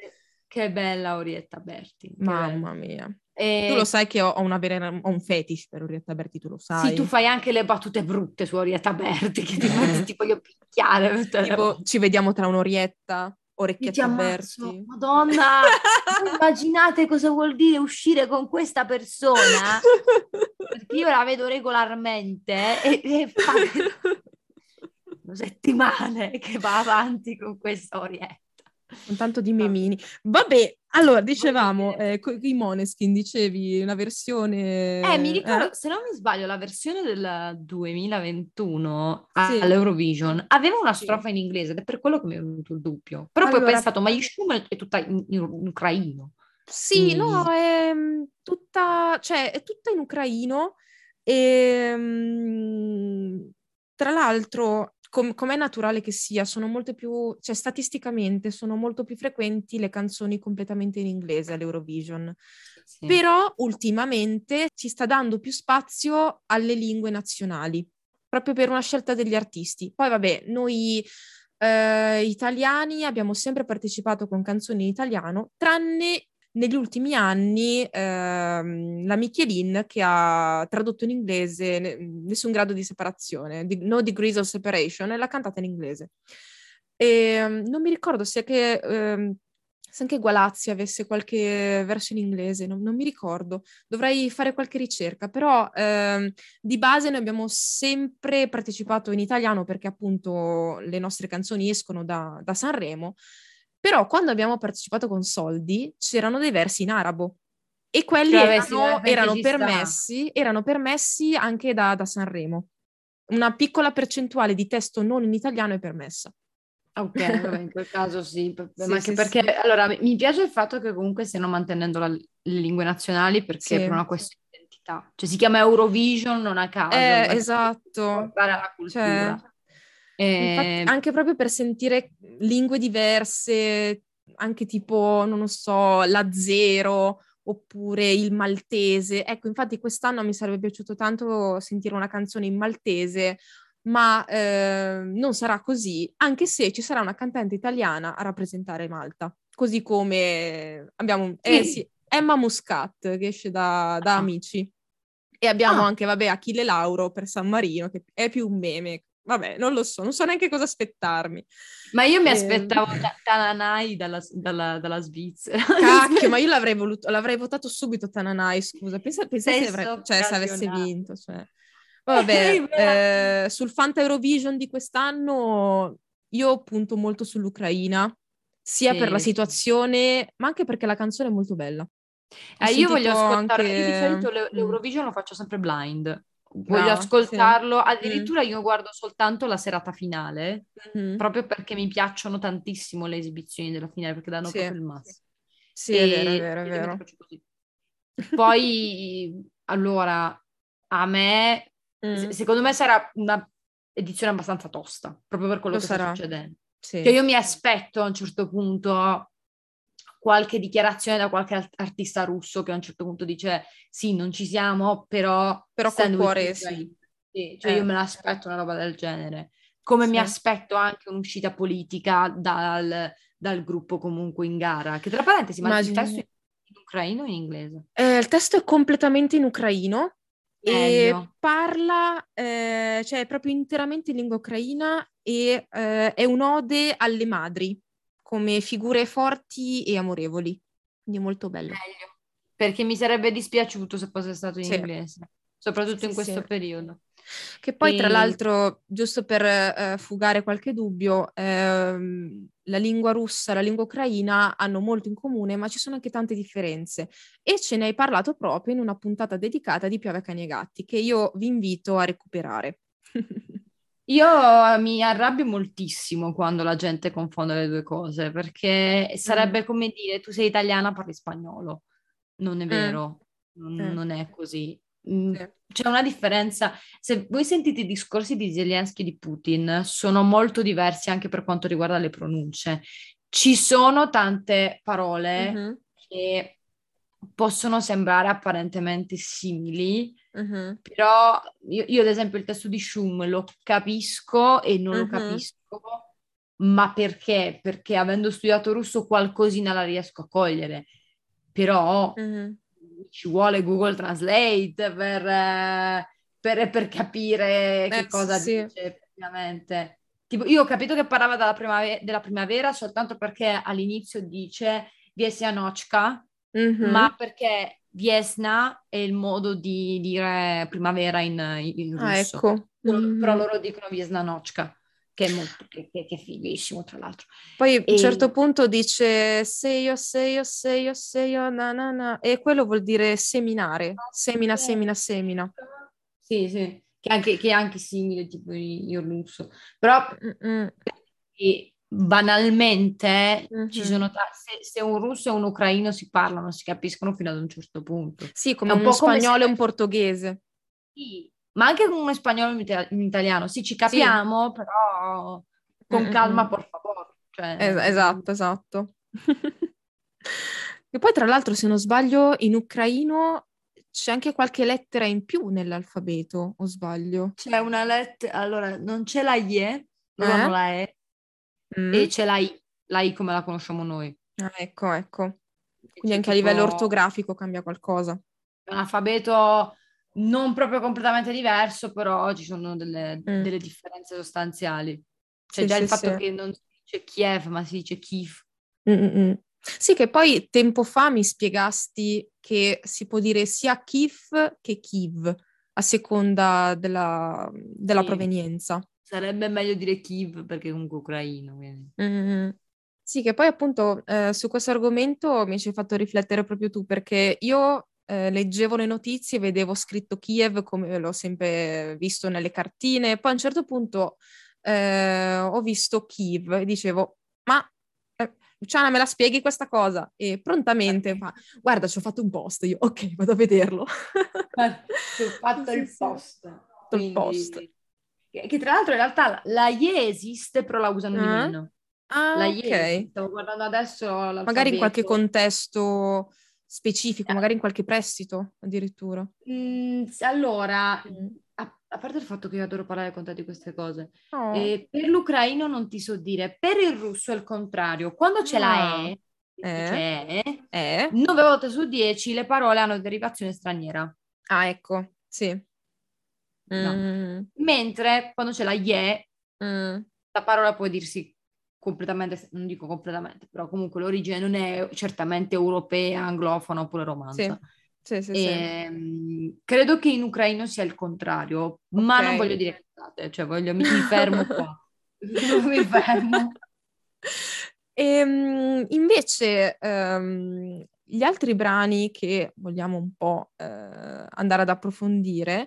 Che bella Orietta Berti. Mamma bella. mia. E- Tu lo sai che ho, ho una vera, ho un fetish per Orietta Berti, tu lo sai. Sì, tu fai anche le battute brutte su Orietta Berti, che ti, ti voglio picchiare. Tipo, ci vediamo tra un'orietta, Io ti orecchietta ammazzo. Berti. Madonna, immaginate cosa vuol dire uscire con questa persona? Perché io la vedo regolarmente e, e fa settimane che va avanti con questa Orietta. Un tanto di memini. Vabbè, allora, dicevamo, eh, co- i Moneskin, dicevi una versione... Eh, mi ricordo, eh? se non mi sbaglio, la versione del 2021 Sì. all'Eurovision aveva una Sì. strofa in inglese ed è per quello che mi è venuto il dubbio. Però poi ho Allora- pensato, ma Yishum è tutta in, in- in ucraino. Sì, no, Quindi- è mm, tutta, cioè, è tutta in ucraino e mm, tra l'altro, com- com'è naturale che sia, sono molte più, cioè statisticamente sono molto più frequenti le canzoni completamente in inglese all'Eurovision. Sì. Però ultimamente ci sta dando più spazio alle lingue nazionali, proprio per una scelta degli artisti. Poi vabbè, noi eh, italiani abbiamo sempre partecipato con canzoni in italiano, tranne negli ultimi anni ehm, la Michelin che ha tradotto in inglese ne- Nessun grado di separazione, No Degrees of Separation, e l'ha cantata in inglese. E, mm, non mi ricordo se anche, ehm, se anche Gualazzi avesse qualche verso in inglese, non, non mi ricordo. Dovrei fare qualche ricerca, però ehm, di base noi abbiamo sempre partecipato in italiano perché appunto le nostre canzoni escono da, da Sanremo, però quando abbiamo partecipato con soldi c'erano dei versi in arabo. E quelli Cioè, erano, erano permessi, erano permessi anche da, da Sanremo. Una piccola percentuale di testo non in italiano è permessa. Ok, vabbè, in quel caso sì, per- Sì, ma anche sì, perché sì. allora mi- piace il fatto che comunque stiano mantenendo la- le lingue nazionali perché per una questione di identità. Cioè si chiama Eurovision non a caso, Eh, esatto. portare alla cultura. Cioè, Eh, Infatti, anche proprio per sentire lingue diverse, anche tipo, non lo so, l'azero oppure il maltese. Ecco, infatti quest'anno mi sarebbe piaciuto tanto sentire una canzone in maltese, ma eh, non sarà così, anche se ci sarà una cantante italiana a rappresentare Malta, così come abbiamo eh, Sì. sì, Emma Muscat che esce da, da Ah. Amici. E abbiamo Ah. anche, vabbè, Achille Lauro per San Marino, che è più un meme. Vabbè, non lo so, non so neanche cosa aspettarmi. Ma io mi e... Ehm. aspettavo Tananai dalla, dalla, dalla, Svizzera. Cacchio, ma io l'avrei, voluto, l'avrei votato subito Tananai, scusa. Pensa, pensa se, avrei, cioè, se avesse vinto. Cioè. Vabbè, eh, sul Fanta Eurovision di quest'anno io punto molto sull'Ucraina, sia sì. per la situazione, ma anche perché la canzone è molto bella. Eh, io voglio ascoltare, anche... io di solito mm. l'Eurovision lo faccio sempre blind voglio no, ascoltarlo. Sì. Addirittura mm. io guardo soltanto la serata finale, mm-hmm. proprio perché mi piacciono tantissimo le esibizioni della finale, perché danno sì. proprio il massimo. Sì, e, è vero, è vero, è vero. Poi, allora, a me, mm. secondo me sarà una edizione abbastanza tosta, proprio per quello Lo che sarà. sta succedendo. Sì. Cioè io mi aspetto a un certo punto qualche dichiarazione da qualche artista russo che a un certo punto dice sì, non ci siamo, però... Però col cuore sì. sì. Cioè eh. io me l'aspetto una roba del genere. Come sì. mi aspetto anche un'uscita politica dal, dal, gruppo comunque in gara. Che tra parentesi, ma il testo è in ucraino o in inglese? Eh, il testo è completamente in ucraino. Meglio. E parla, eh, cioè è proprio interamente in lingua ucraina e eh, è un'ode alle madri come figure forti e amorevoli. Quindi è molto bello. Meglio. Perché mi sarebbe dispiaciuto se fosse stato in sì. inglese, soprattutto sì, in questo sì. periodo. Che poi, e... tra l'altro, giusto per eh, fugare qualche dubbio, ehm, la lingua russa e la lingua ucraina hanno molto in comune, ma ci sono anche tante differenze. E ce ne hai parlato proprio in una puntata dedicata di Piove, Cani e Gatti, che io vi invito a recuperare. Io mi arrabbio moltissimo quando la gente confonde le due cose, perché sarebbe mm. come dire tu sei italiana, parli spagnolo. Non è mm. vero, mm. non, non, è così. Mm, c'è una differenza. Se voi sentite i discorsi di Zelensky e di Putin, sono molto diversi anche per quanto riguarda le pronunce. Ci sono tante parole mm-hmm. che possono sembrare apparentemente simili, uh-huh. però io, io, ad esempio il testo di Schum lo capisco e non uh-huh. lo capisco, ma perché? Perché avendo studiato russo qualcosina la riesco a cogliere, però uh-huh. ci vuole Google Translate per, per, per capire eh, che cosa sì. dice effettivamente. Tipo, io ho capito che parlava della primavera, della primavera soltanto perché all'inizio dice Viesianochka, mm-hmm. ma perché Viesna è il modo di dire primavera in, in ah, russo. Ah, ecco. Mm-hmm. Però loro dicono Viesna Nochka. Che è, molto, che, che, che è fighissimo, tra l'altro. Poi a un certo punto dice seio, seio, seio, seio, na, na, na, e quello vuol dire seminare, semina, semina, semina. Sì, sì, che, anche, che è anche simile tipo in russo. Però banalmente mm-hmm. ci sono tra- se, se, un russo e un ucraino si parlano, si capiscono fino ad un certo punto. Sì, come un, un spagnolo e un portoghese. Sì, ma anche con uno spagnolo e un italiano. Sì, ci capiamo, sì. però con mm-hmm. calma, por favore. Cioè... Es- esatto, esatto. e poi, tra l'altro, se non sbaglio, in ucraino c'è anche qualche lettera in più nell'alfabeto, o sbaglio? C'è una lettera, allora, non c'è la IE, eh? la E, mm. e c'è la I, la I come la conosciamo noi. Ah, ecco, ecco. Quindi anche a livello ortografico cambia qualcosa. È un alfabeto non proprio completamente diverso, però ci sono delle, mm. delle differenze sostanziali. C'è sì, già sì, il fatto sì. che non si dice Kiev, ma si dice Kiev. Mm-mm. Sì, che poi tempo fa mi spiegasti che si può dire sia Kiev che Kiev, a seconda della, della provenienza. Sarebbe meglio dire Kiev perché comunque ucraino. Mm-hmm. Sì, che poi appunto eh, su questo argomento mi ci hai fatto riflettere proprio tu perché io eh, leggevo le notizie e vedevo scritto Kiev come l'ho sempre visto nelle cartine, poi a un certo punto eh, ho visto Kiev e dicevo ma eh, Luciana me la spieghi questa cosa? E prontamente fa guarda ci ho fatto un post, io ok vado a vederlo. ho fatto il post. Il post che, tra l'altro in realtà la IE esiste, però la usano ah. di meno. Ah, la IE, okay. stavo guardando adesso l'alfabeto. Magari in qualche contesto specifico, eh. magari in qualche prestito addirittura. Mm, allora, mm. A, a, parte il fatto che io adoro parlare con te di queste cose, oh. eh, per l'ucraino non ti so dire, per il russo è il contrario. Quando c'è ah. la E, eh. C'è, eh. 9 volte su 10 le parole hanno derivazione straniera. Ah, ecco, sì no. Mm, Mentre quando c'è la ye, mm. la parola può dirsi completamente, non dico completamente, però comunque l'origine non è certamente europea, anglofona oppure romanza. Sì, sì, sì. Ehm, credo che in ucraino sia il contrario, ma Ok. non voglio dire cazzate, cioè voglio, mi, fermo qua. mi fermo. Ehm, invece, ehm, gli altri brani che vogliamo un po' eh, andare ad approfondire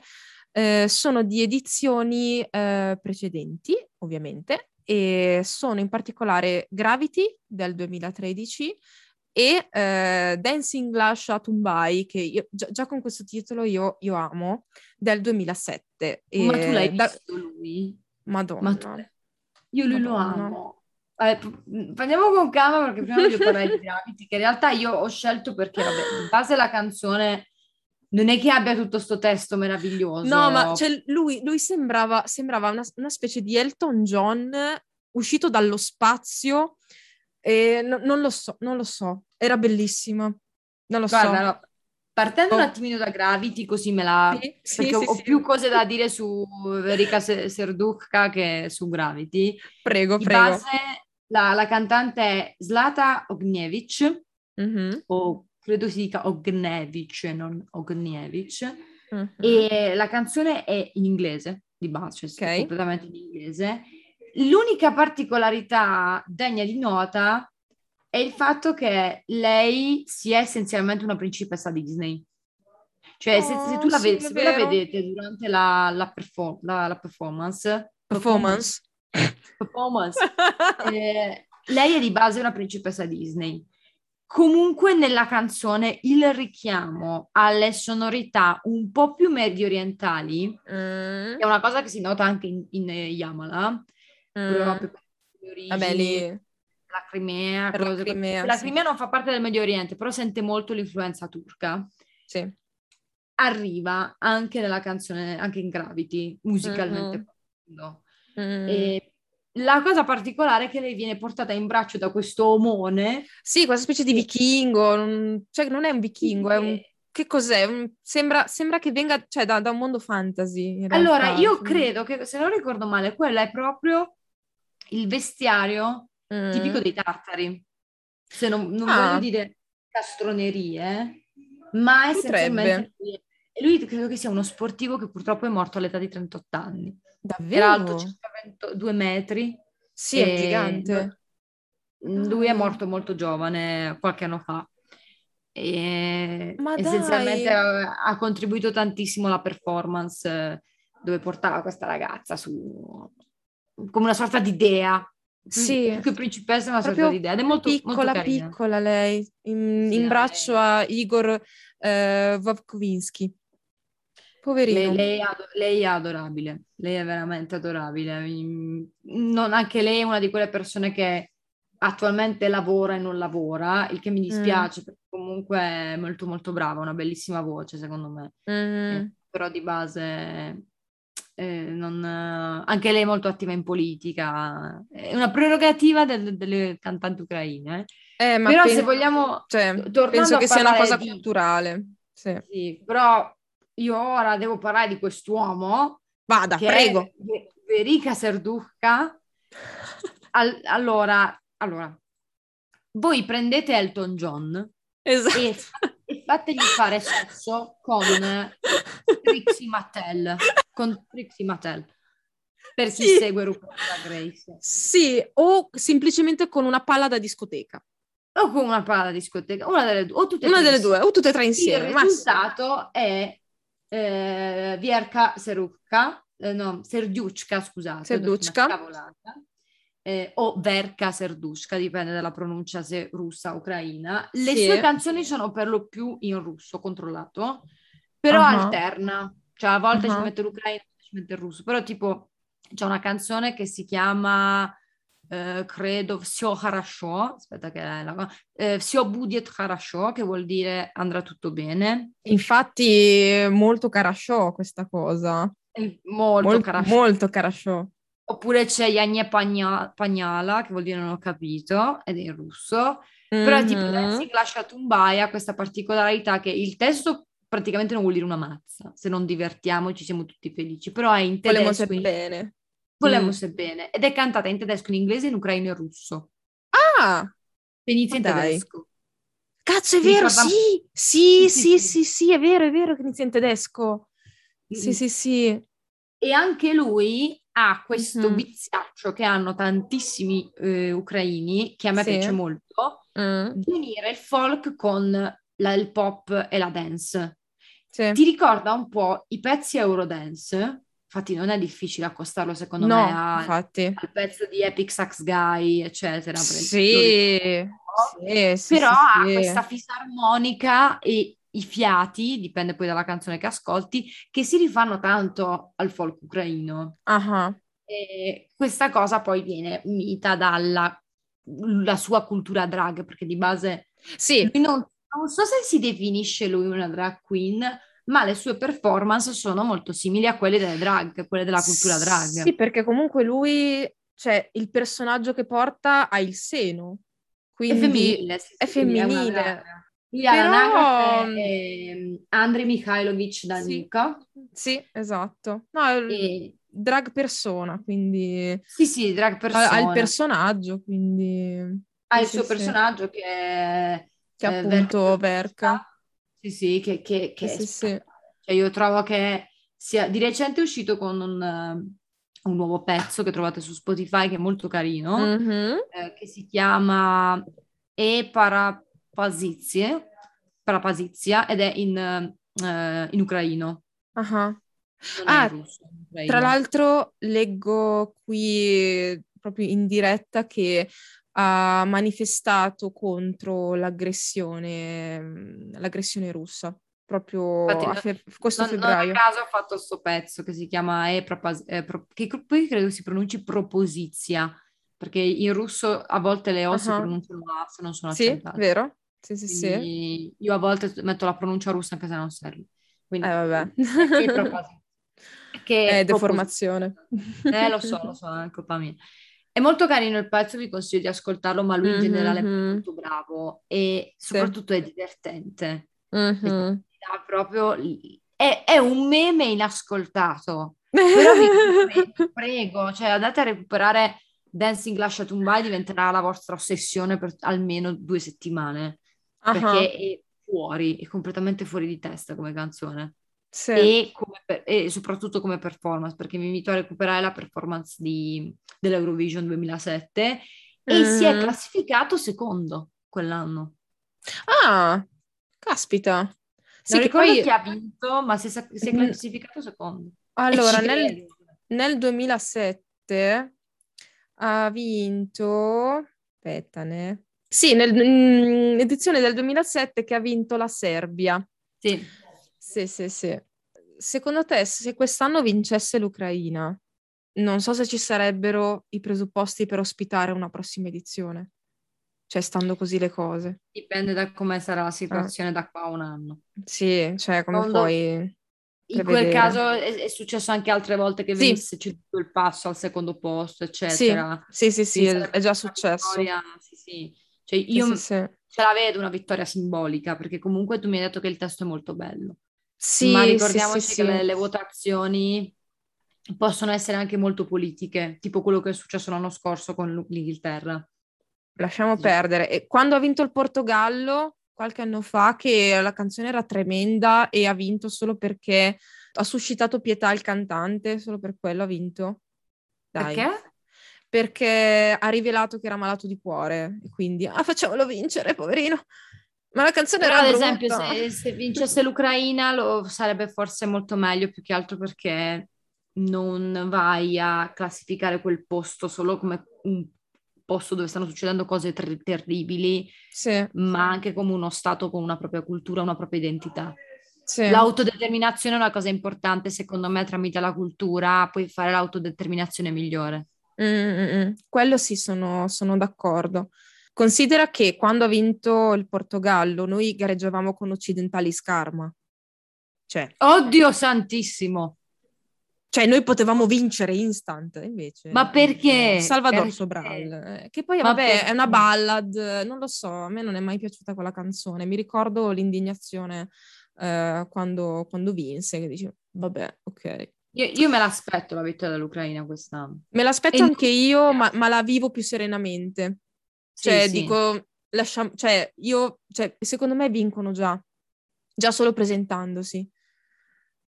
eh, sono di edizioni eh, precedenti, ovviamente, e sono in particolare Gravity del 2013 e eh, Dancing Lascia Tumbai, che io- già, già con questo titolo io, io amo, del 2007. Ma tu E l'hai da- visto lui? Madonna. Ma tu- Io lui lo Madonna. amo. Eh, p- andiamo con calma perché prima voglio parlare di Gravity, che in realtà io ho scelto perché, vabbè, di base la canzone non è che abbia tutto sto testo meraviglioso. No, ma cioè, lui, lui sembrava, sembrava una, una specie di Elton John uscito dallo spazio e no- non lo so, non lo so. Era bellissima. Non lo Guarda, so. no, partendo Oh. un attimino da Gravity, così me la... Sì, sì, perché sì, ho sì. più cose da dire su Erika Se- Serduchka che su Gravity. Prego, Di prego. base la, la cantante è Zlata Ognjevic, Mhm, o credo si dica Ognevic, non Ognievich. mhm. E la canzone è in inglese, di base, cioè Ok. completamente in inglese. L'unica particolarità degna di nota è il fatto che lei sia essenzialmente una principessa Disney. Cioè, se, se tu Oh, la, sì, ve- è se la vedete durante la, la perfor- la- la performance, Performance. performance, eh, lei è di base una principessa Disney. Comunque nella canzone il richiamo alle sonorità un po' più medio orientali Mm, è una cosa che si nota anche in, in eh, Yamala, mm. proprio origini, Vabbè, lì la Crimea, per la Crimea, la sì. Crimea non fa parte del Medio Oriente, però sente molto l'influenza turca. sì. Arriva anche nella canzone, anche in Gravity, musicalmente Mhm. parlando. Mm. E la cosa particolare è che lei viene portata in braccio da questo omone. Sì, questa specie di vichingo, non- cioè non è un vichingo, è un... che- cos'è? Sembra, sembra che venga cioè, da, da un mondo fantasy. Allora, io credo che, se non ricordo male, quello è proprio il vestiario Mm. tipico dei tartari. Se non, non Ah. voglio dire castronerie, ma essenzialmente... E lui credo che sia uno sportivo che purtroppo è morto all'età di 38 anni. Davvero? Era alto circa 20 due metri. Sì, è gigante. Lui è morto molto giovane, qualche anno fa. E Ma essenzialmente dai. ha, contribuito tantissimo alla performance eh, dove portava questa ragazza su come una sorta di dea. Sì. Più principessa, una sorta di dea. Ed è molto, molto piccola, carina. piccola lei, in, Sì, in braccio a Igor eh, Vovkovinsky. Poverino. Lei, lei lei è adorabile, lei è veramente adorabile. Mm, non- anche lei è una di quelle persone che attualmente lavora e non lavora, il che mi dispiace perché comunque è molto molto brava, ha una bellissima voce secondo me, Mm. Eh, però di base eh, non- anche lei è molto attiva in politica, è una prerogativa del- delle cantanti ucraine. eh. Ma Però pen- se vogliamo, cioè, penso che sia una cosa di- culturale. Sì. Sì, però io ora devo parlare di quest'uomo Vada, prego. Verica Serducca. Al- allora, allora, voi prendete Elton John Esatto. e, e fategli fare sesso con Trixie Mattel, con Trixie Mattel, per chi Sì. segue RuPaul's Drag Race. Sì, o semplicemente con una palla da discoteca. O con una palla da discoteca, una delle due, o tutte Una tre delle insieme. due, o tutte e tre Il insieme. ma- risultato è eh, Vierka Serukka, eh, no, Serdiuchka, scusate, scavolata. Eh, o Verka Serdushka, dipende dalla pronuncia se russa o ucraina. Le Sì. sue canzoni sono per lo più in russo, controllato, però Ah. alterna. Cioè a volte Ah. ci mette l'ucraino, ci mette il russo. Però tipo c'è una canzone che si chiama, eh, credo, Всё хорошо, aspetta che è la... Eh, Всё будет хорошо, che vuol dire andrà tutto bene. Infatti, è molto carasciò questa cosa. È molto Mol- хорошо. molto carasciò. Oppure c'è Yanye Pagna- Pagnala, che vuol dire non ho capito, ed è in russo. Però tipo Mhm. Dancing Lascia Tumbai ha questa particolarità che il testo praticamente non vuol dire una mazza. Se non divertiamoci siamo tutti felici, però è in Volemo tedesco. se in- bene. Volemo Mm. se bene. Ed è cantata in tedesco, in inglese, in ucraino e in russo. Ah, inizia in tedesco. cazzo, è vero, sì, sì, Sì, sì, sì, è vero, è vero che inizia in tedesco. Sì, Mm. sì, sì. E anche lui ha questo Mhm. viziaccio che hanno tantissimi eh, ucraini, che a me Sì. piace molto, Mm, di unire il folk con la- il pop e la dance. sì. Ti ricorda un po' i pezzi Eurodance? Infatti non è difficile accostarlo secondo No, me a- al pezzo di Epic Sax Guy, eccetera. Sì, sì, sì, Però ha questa fisarmonica e i fiati, dipende poi dalla canzone che ascolti, che si rifanno tanto al folk ucraino. Ah, E questa cosa poi viene unita dalla la sua cultura drag, perché di base Sì, non, non so se si definisce lui una drag queen, ma le sue performance sono molto simili a quelle delle drag, quelle della cultura drag. Sì, perché comunque lui, cioè il personaggio che porta ha il seno, È quindi femminile, sì, è sì, femminile. la Però- è Andrei Mikhailovich Danica. Sì, esatto. No, è E, drag persona, quindi sì, sì, drag persona. ha il personaggio, quindi Ha il sì, suo sì, personaggio che è che eh, appunto Verka. Verka. Sì, sì, che, che, che Sì, sì. Cioè, io trovo che sia di recente è uscito con un, eh, un nuovo pezzo che trovate su Spotify che è molto carino, Mhm. eh, che si chiama E Parapasizie, Parapasizia ed è in, eh, in ucraino, Ah. non Ah, russo. Tra l'altro leggo qui proprio in diretta che ha manifestato contro l'aggressione, mm, l'aggressione russa, proprio Infatti, a non- fe- questo Non, non febbraio. a caso ho fatto questo pezzo che si chiama E Propas- eh, pro- che poi credo si pronunci proposizia, perché in russo a volte le O si Ah. pronunciano A se non sono Sì, accentate. vero? Sì, sì, sì. Eh, io a volte metto la pronuncia russa anche se non serve. Quindi, vabbè. che È proposito. deformazione. Eh, lo so, lo so, è colpa mia. È molto carino il pezzo, vi consiglio di ascoltarlo, ma lui in generale è Mhm. molto bravo e Sì. soprattutto è divertente. Mhm. Dà proprio... È, è un meme inascoltato, però vi prego, cioè andate a recuperare Dancing Lascia Tumbai, diventerà la vostra ossessione per almeno due settimane, Ah, perché è fuori, è completamente fuori di testa come canzone. Sì. e, per- e soprattutto come performance, perché mi invito a recuperare la performance di- dell'Eurovision 2007 e si è Mhm. classificato secondo quell'anno. Ah, caspita. Sì, non che ricordo poi chi ha vinto, ma si è, si è Mm. classificato secondo. Allora nel, nel 2007 ha vinto, aspettane, sì, nell'edizione del 2007 che ha vinto la Serbia. Sì. Sì, sì, sì. Secondo te, se quest'anno vincesse l'Ucraina, non so se ci sarebbero i presupposti per ospitare una prossima edizione? Cioè, stando così le cose. Dipende da come sarà la situazione da qua a un anno. Sì, cioè, come Secondo- puoi... In quel caso è, è successo anche altre volte che Sì. venisse ceduto il passo al secondo posto, Sì, eccetera. sì, sì, sì, Quindi è, già successo. vittoria, sì, sì. Cioè, Sì, io sì, sì. ce la vedo una vittoria simbolica, perché comunque tu mi hai detto che il testo è molto bello. Sì, Ma ricordiamoci sì, che sì. le, le votazioni possono essere anche molto politiche, tipo quello che è successo l'anno scorso con l'Inghilterra. Lasciamo perdere. E quando ha vinto il Portogallo, qualche anno fa, che la canzone era tremenda e ha vinto solo perché ha suscitato pietà il cantante, solo per quello ha vinto. Dai. Perché? Perché ha rivelato che era malato di cuore e quindi, ah, facciamolo vincere, poverino. Ma la canzone Però, era ad esempio, se, se vincesse l'Ucraina lo sarebbe forse molto meglio, più che altro perché non vai a classificare quel posto solo come un posto dove stanno succedendo cose ter- terribili, Sì, ma anche come uno stato con una propria cultura, una propria identità. sì. L'autodeterminazione è una cosa importante, secondo me, tramite la cultura puoi fare l'autodeterminazione migliore. Mm, mm, mm. Quello sì, sono, sono d'accordo. Considera che quando ha vinto il Portogallo, noi gareggiavamo con Occidentali Scarma. Cioè, Oddio santissimo! cioè, noi potevamo vincere instant, invece. Ma perché? Salvador Perché? Sobral, eh, che poi, Ma vabbè, perché? è una ballad, non lo so, a me non è mai piaciuta quella canzone. Mi ricordo l'indignazione eh, quando, quando vinse, che dici, vabbè, ok. Io, io, me l'aspetto la vittoria dell'Ucraina quest'anno. Me l'aspetto e anche io, ma, ma, la vivo più serenamente. Sì, cioè, sì. dico, lasciamo, cioè, io, cioè, secondo me vincono già, già solo presentandosi.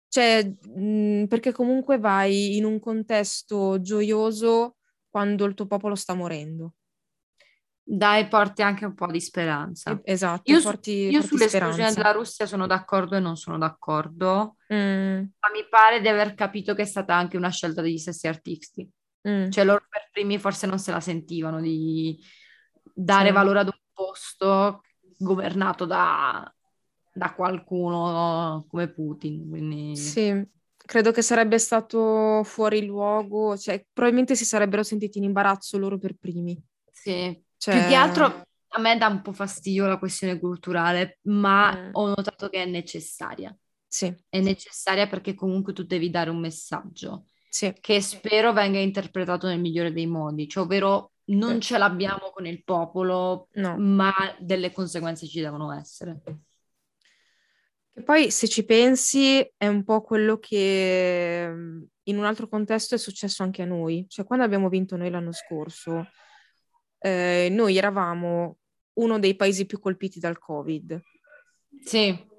Cioè, mh, perché comunque vai in un contesto gioioso quando il tuo popolo sta morendo. Dai, porti anche un po' di speranza. Esatto, io, porti, io porti sull'esclusione della Russia sono d'accordo e non sono d'accordo, mm. ma mi pare di aver capito che è stata anche una scelta degli stessi artisti. Mm. Cioè loro per primi forse non se la sentivano di dare sì. valore ad un posto governato da, da qualcuno come Putin. Quindi... Sì, credo che sarebbe stato fuori luogo, cioè probabilmente si sarebbero sentiti in imbarazzo loro per primi. Sì, cioè... Più che altro a me dà un po' fastidio la questione culturale, ma mm. ho notato che è necessaria. Sì. È necessaria perché comunque tu devi dare un messaggio sì. che spero venga interpretato nel migliore dei modi, cioè ovvero non ce l'abbiamo con il popolo, no. ma delle conseguenze ci devono essere. E poi se ci pensi è un po' quello che mm, in un altro contesto è successo anche a noi, cioè quando abbiamo vinto noi l'anno scorso eh, noi eravamo uno dei paesi più colpiti dal Covid. Sì.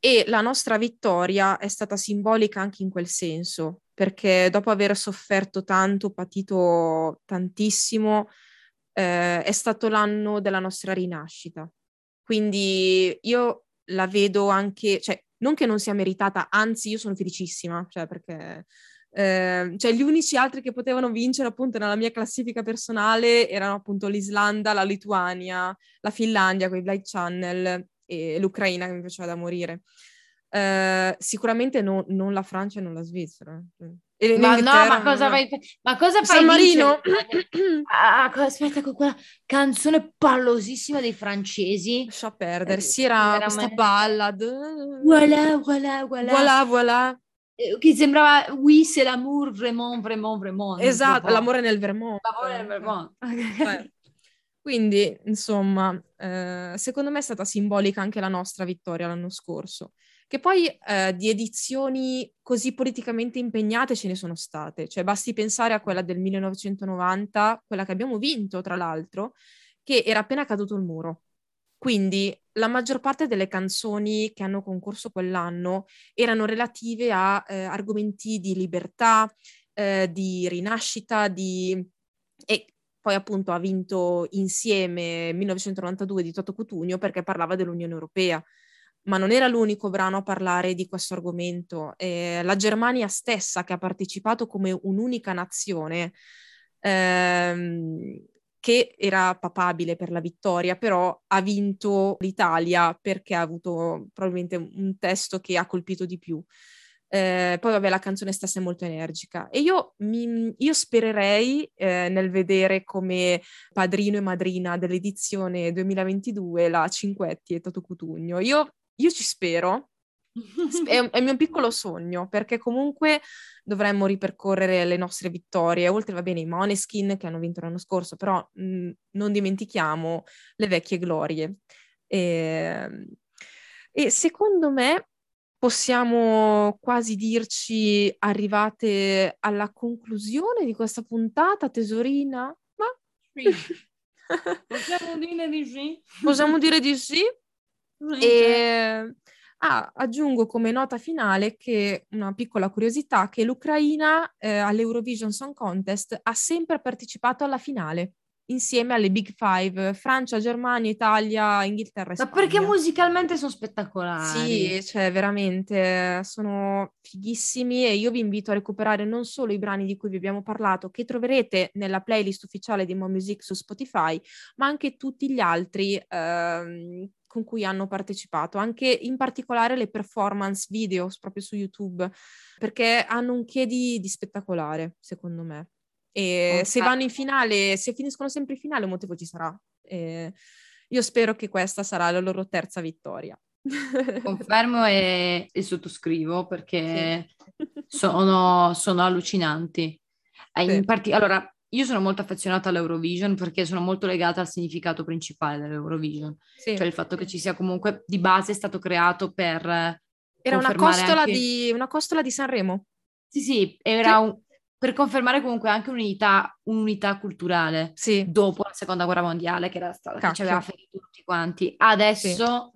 E la nostra vittoria è stata simbolica anche in quel senso, perché dopo aver sofferto tanto, patito tantissimo, eh, è stato l'anno della nostra rinascita. Quindi io la vedo anche, cioè, non che non sia meritata, anzi io sono felicissima, cioè perché eh, cioè gli unici altri che potevano vincere appunto nella mia classifica personale erano appunto l'Islanda, la Lituania, la Finlandia con i Blind Channel e l'Ucraina che mi piaceva da morire. Eh, sicuramente no, non la Francia e non la Svizzera. E ma no, ma cosa fai? Ma cosa fai? San Marino? ah, aspetta, con quella canzone pallosissima dei francesi. Lascia perdere, si era questa ballad. Voilà, voilà, voilà. Voilà, voilà. Eh, che sembrava oui c'est l'amour vraiment vraiment vraiment esatto l'amore nel Vermont l'amore nel Vermont okay. quindi insomma eh, secondo me è stata simbolica anche la nostra vittoria l'anno scorso che poi eh, di edizioni così politicamente impegnate ce ne sono state cioè basti pensare a quella del 1990 quella che abbiamo vinto tra l'altro che era appena caduto il muro quindi la maggior parte delle canzoni che hanno concorso quell'anno erano relative a eh, argomenti di libertà, eh, di rinascita, di... e poi appunto ha vinto insieme 1992 di Toto Cutugno perché parlava dell'Unione Europea. Ma non era l'unico brano a parlare di questo argomento. Eh, la Germania stessa, che ha partecipato come un'unica nazione, ehm, che era papabile per la vittoria, però ha vinto l'Italia perché ha avuto probabilmente un testo che ha colpito di più. Eh, poi vabbè la canzone stessa è molto energica e io, mi, io spererei eh, nel vedere come padrino e madrina dell'edizione 2022 la Cinquetti e Toto Cutugno. Io, io ci spero, è, un, è il mio piccolo sogno, perché comunque dovremmo ripercorrere le nostre vittorie, oltre va bene i Moneskin che hanno vinto l'anno scorso, però mh, non dimentichiamo le vecchie glorie. E, ehm, e secondo me possiamo quasi dirci arrivate alla conclusione di questa puntata, tesorina? Ma sì. Possiamo dire di sì? Possiamo dire di sì? E Ah, aggiungo come nota finale che una piccola curiosità che l'Ucraina eh, all'Eurovision Song Contest ha sempre partecipato alla finale insieme alle Big Five, Francia, Germania, Italia, Inghilterra e Spagna. Ma perché musicalmente sono spettacolari? Sì, cioè veramente sono fighissimi e io vi invito a recuperare non solo i brani di cui vi abbiamo parlato, che troverete nella playlist ufficiale di Mo Music su Spotify, ma anche tutti gli altri ehm, con cui hanno partecipato, anche in particolare le performance video proprio su YouTube, perché hanno un che di, di spettacolare, secondo me. E okay. se vanno in finale, se finiscono sempre in finale, un motivo ci sarà. E io spero che questa sarà la loro terza vittoria. Confermo e, e sottoscrivo perché sì. sono, sono, allucinanti. Sì. Parti- allora, io sono molto affezionata all'Eurovision perché sono molto legata al significato principale dell'Eurovision, Sì. cioè il fatto che ci sia comunque di base è stato creato per Era una costola, anche- di, una costola di Sanremo. Sì, sì, era un- per confermare comunque anche un'unità, un'unità culturale Sì, dopo la seconda guerra mondiale che era stata che ci Cacchio. aveva ferito tutti quanti. Adesso,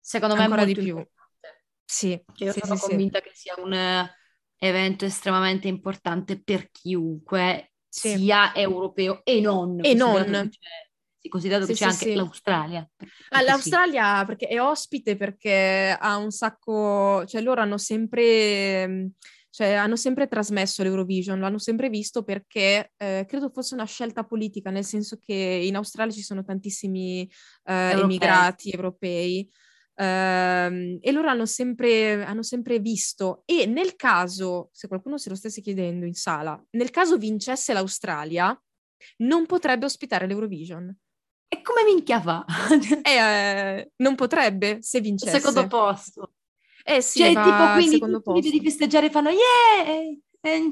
secondo me, Ancora di più. importante. sì, Cioè, io sì, sono sì, sì. convinta che sia un eh, evento estremamente importante per chiunque Sì. sia europeo e non. E non. c'è- sì, considerato Sì, che c'è sì, anche l'Australia. Ah. L'Australia perché è ospite perché ha un sacco, cioè loro hanno sempre, mh, cioè, hanno sempre trasmesso l'Eurovision, l'hanno sempre visto perché eh, credo fosse una scelta politica, nel senso che in Australia ci sono tantissimi eh, Europei. emigrati europei e loro hanno sempre, hanno sempre visto e nel caso, se qualcuno se lo stesse chiedendo in sala, nel caso vincesse l'Australia, non potrebbe ospitare l'Eurovision. E come minchia fa? Eh, non potrebbe se vincesse. Secondo posto. Eh sì, Cioè, tipo, quindi tutti di festeggiare fanno yeah! E-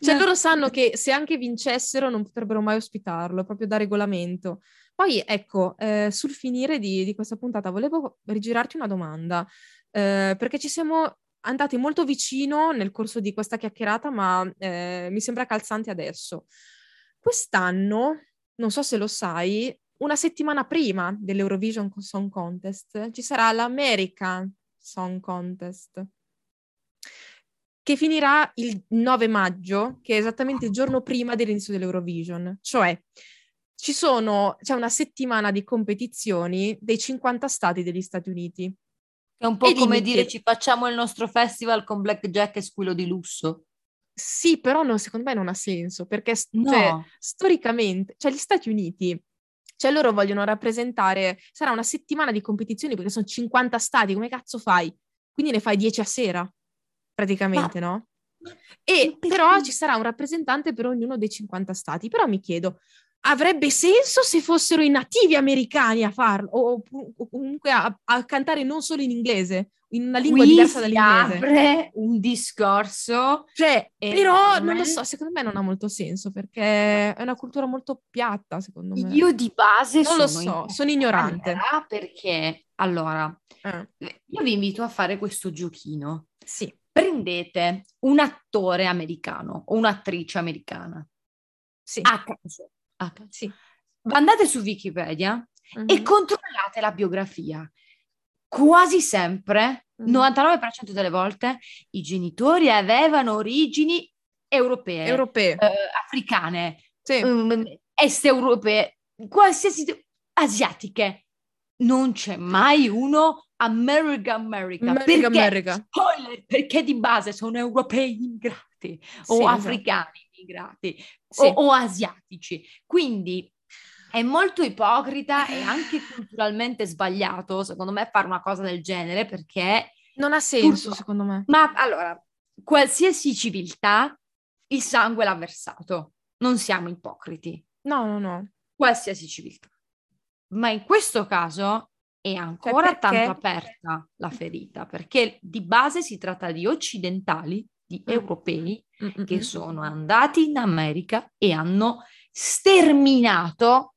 Cioè No. loro sanno che se anche vincessero non potrebbero mai ospitarlo, proprio da regolamento. Poi ecco, eh, sul finire di, di questa puntata volevo rigirarti una domanda, eh, perché ci siamo andati molto vicino nel corso di questa chiacchierata, ma eh, mi sembra calzante adesso. Quest'anno, non so se lo sai, una settimana prima dell'Eurovision Song Contest ci sarà l'American Song Contest che finirà il 9 maggio, che è esattamente il giorno prima dell'inizio dell'Eurovision. Cioè, ci sono, c'è una settimana di competizioni dei 50 stati degli Stati Uniti. È un po' E come dire ci facciamo il nostro festival con blackjack e squillo di lusso. Sì, però no, secondo me non ha senso, perché No. cioè, storicamente, cioè gli Stati Uniti, cioè loro vogliono rappresentare, sarà una settimana di competizioni perché sono 50 stati, come cazzo fai? Quindi ne fai 10 a sera, praticamente, no? E però ci sarà un rappresentante per ognuno dei 50 stati. Però mi chiedo, avrebbe senso se fossero i nativi americani a farlo, o, o comunque a, a cantare non solo in inglese, in una lingua Qui diversa si dall'inglese? apre un discorso Cioè, però non lo so, secondo me non ha molto senso perché è una cultura molto piatta, secondo me. Io di base Non lo so, sono ignorante. Perché, allora, Eh, io vi invito a fare questo giochino. sì, Prendete un attore americano o un'attrice americana sì, a caso, caso. sì. andate su Wikipedia Mhm. e controllate la biografia. Quasi sempre, Mm. 99% delle volte, i genitori avevano origini europee, Europee. eh, africane, Sì. mm, est europee, qualsiasi asiatiche. Non c'è mai uno America America. America, perché? America. Spoiler, perché di base sono europei immigrati o Sì, esatto. africani immigrati Sì. o, o asiatici. Quindi è molto ipocrita e anche culturalmente sbagliato, secondo me, fare una cosa del genere perché, Non ha senso, Purtroppo. secondo me. ma allora, qualsiasi civiltà, il sangue l'ha versato. Non siamo ipocriti, No, no, no. qualsiasi civiltà. Ma in questo caso è ancora Cioè, tanto aperta la ferita, perché di base si tratta di occidentali, di Mm. europei, Mm-mm. che sono andati in America e hanno sterminato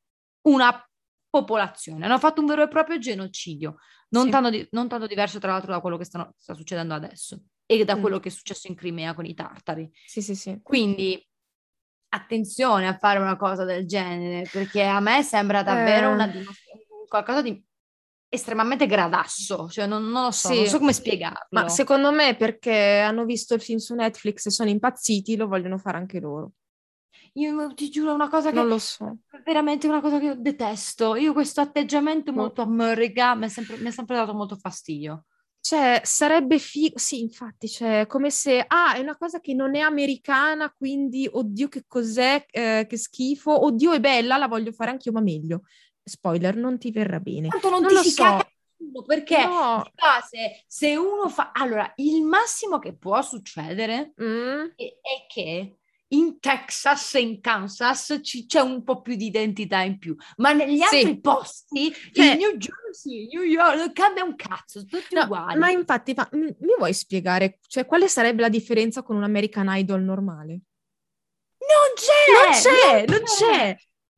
una popolazione, hanno fatto un vero e proprio genocidio, non, Sì. tanto, di- non tanto diverso tra l'altro da quello che stanno- sta succedendo adesso e da Mm. quello che è successo in Crimea con i tartari. Sì, sì, sì. Quindi attenzione a fare una cosa del genere, perché a me sembra davvero Eh. una dimostra- qualcosa di estremamente gradasso, cioè non, non lo so, Sì. non so come spiegarlo. Ma secondo me perché hanno visto il film su Netflix e sono impazziti, lo vogliono fare anche loro. Io ti giuro una cosa che Non lo so. Veramente una cosa che io detesto. Io questo atteggiamento molto america mi mi è sempre dato molto fastidio. Cioè, sarebbe figo, sì, infatti, cioè, come se, ah, è una cosa che non è americana, quindi, oddio, che cos'è, eh, che schifo, oddio, è bella, la voglio fare anch'io, ma meglio. Spoiler, non ti verrà bene. Tanto non, Non ti si so. caga perché No. di base, se uno fa... Allora, il massimo che può succedere Mm, è, è che in Texas e in Kansas ci- c'è un po' più di identità in più, ma negli Sì. altri posti, Cioè- in New Jersey, New York, cambia un cazzo, tutti no, uguali. ma infatti, ma, mm, mi vuoi spiegare, cioè, quale sarebbe la differenza con un American Idol normale? Non c'è! Non c'è, non c'è.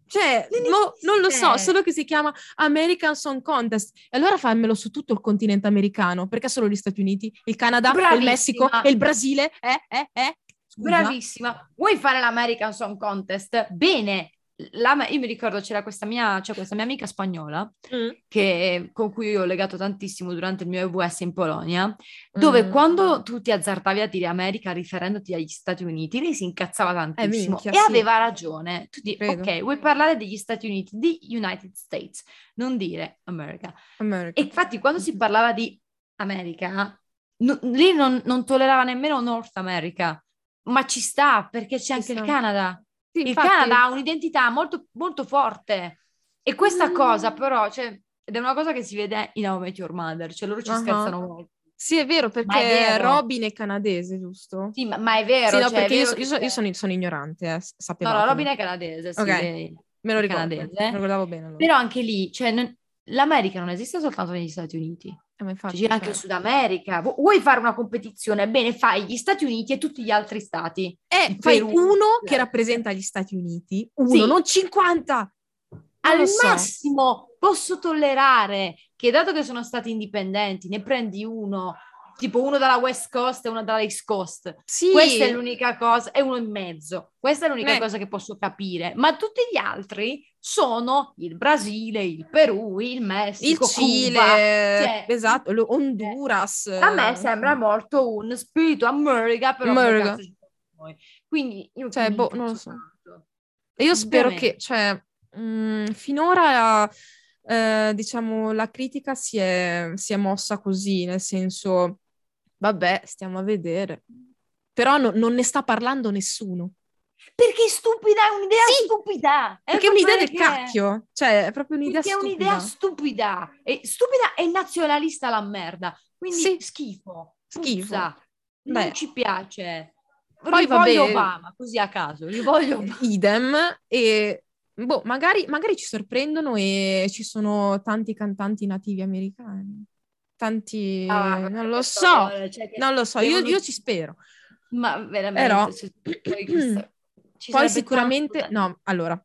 Cioè, mo- non lo so, solo che si chiama American Song Contest. E allora fammelo su tutto il continente americano, perché solo gli Stati Uniti, il Canada, il Messico e il Brasile? Eh, eh, eh? Scusa. Bravissima. Vuoi fare l'American Song Contest? Bene, la, io mi ricordo c'era questa mia, c'è questa mia amica spagnola mm. che, con cui io ho legato tantissimo durante il mio EVS in Polonia, dove mm. quando tu ti azzardavi a dire America riferendoti agli Stati Uniti, lei si incazzava tantissimo eh, minchia, e sì. aveva ragione. Tu dici, ok, vuoi parlare degli Stati Uniti, di United States, non dire America. America. E infatti quando si parlava di America, no, lì non, non, tollerava nemmeno North America, ma ci sta perché c'è ci anche sta. il Canada. Sì, il infatti... Canada ha un'identità molto, molto forte e questa mm. cosa però, cioè, ed è una cosa che si vede in How Met Your Mother, cioè loro ci uh-huh. scherzano molto. Sì, è vero, perché è vero. Robin è canadese, giusto? Sì, ma, ma è vero. Sì, no, cioè, perché vero io, io, io, sono, sono, ignorante, eh, sapevate. No, no, Robin è canadese, sì. Okay. Me lo ricordo, canadese. me lo ricordavo bene. Allora. Però anche lì, cioè, non, l'America non esiste soltanto negli Stati Uniti. Eh, infatti, c'è anche il Sud America. Vuoi fare una competizione? Bene, fai gli Stati Uniti e tutti gli altri stati. E fai Perù, uno che rappresenta gli Stati Uniti, uno, sì. non 50. Al so. massimo posso tollerare che dato che sono stati indipendenti, ne prendi uno tipo uno dalla West Coast e uno dalla East Coast. Sì. Questa è l'unica cosa, e uno in mezzo. Questa è l'unica eh. cosa che posso capire. Ma tutti gli altri sono il Brasile, il Perù, il Messico, il Cile, cioè, esatto, Honduras. A me sembra molto un spirito America, però America. Quindi io cioè, boh, non lo so. E io spero che, cioè, mh, mm, finora eh, diciamo la critica si è, si è mossa così, nel senso Vabbè, stiamo a vedere. Però no, non ne sta parlando nessuno. Perché è stupida, è un'idea sì, stupida. È perché è un'idea del cacchio. Cioè, è proprio un'idea perché stupida. è un'idea stupida. È stupida e nazionalista la merda. Quindi sì. schifo. Schifo. Puzza. Non Beh. ci piace. Poi voglio Obama, così a caso. Io voglio Idem. E boh, magari, magari ci sorprendono e ci sono tanti cantanti nativi americani tanti... Ah, non lo so, cioè non lo so, io, io, ci spero. Ma veramente... Però... Cioè, poi, poi sicuramente... Tanto... No, allora,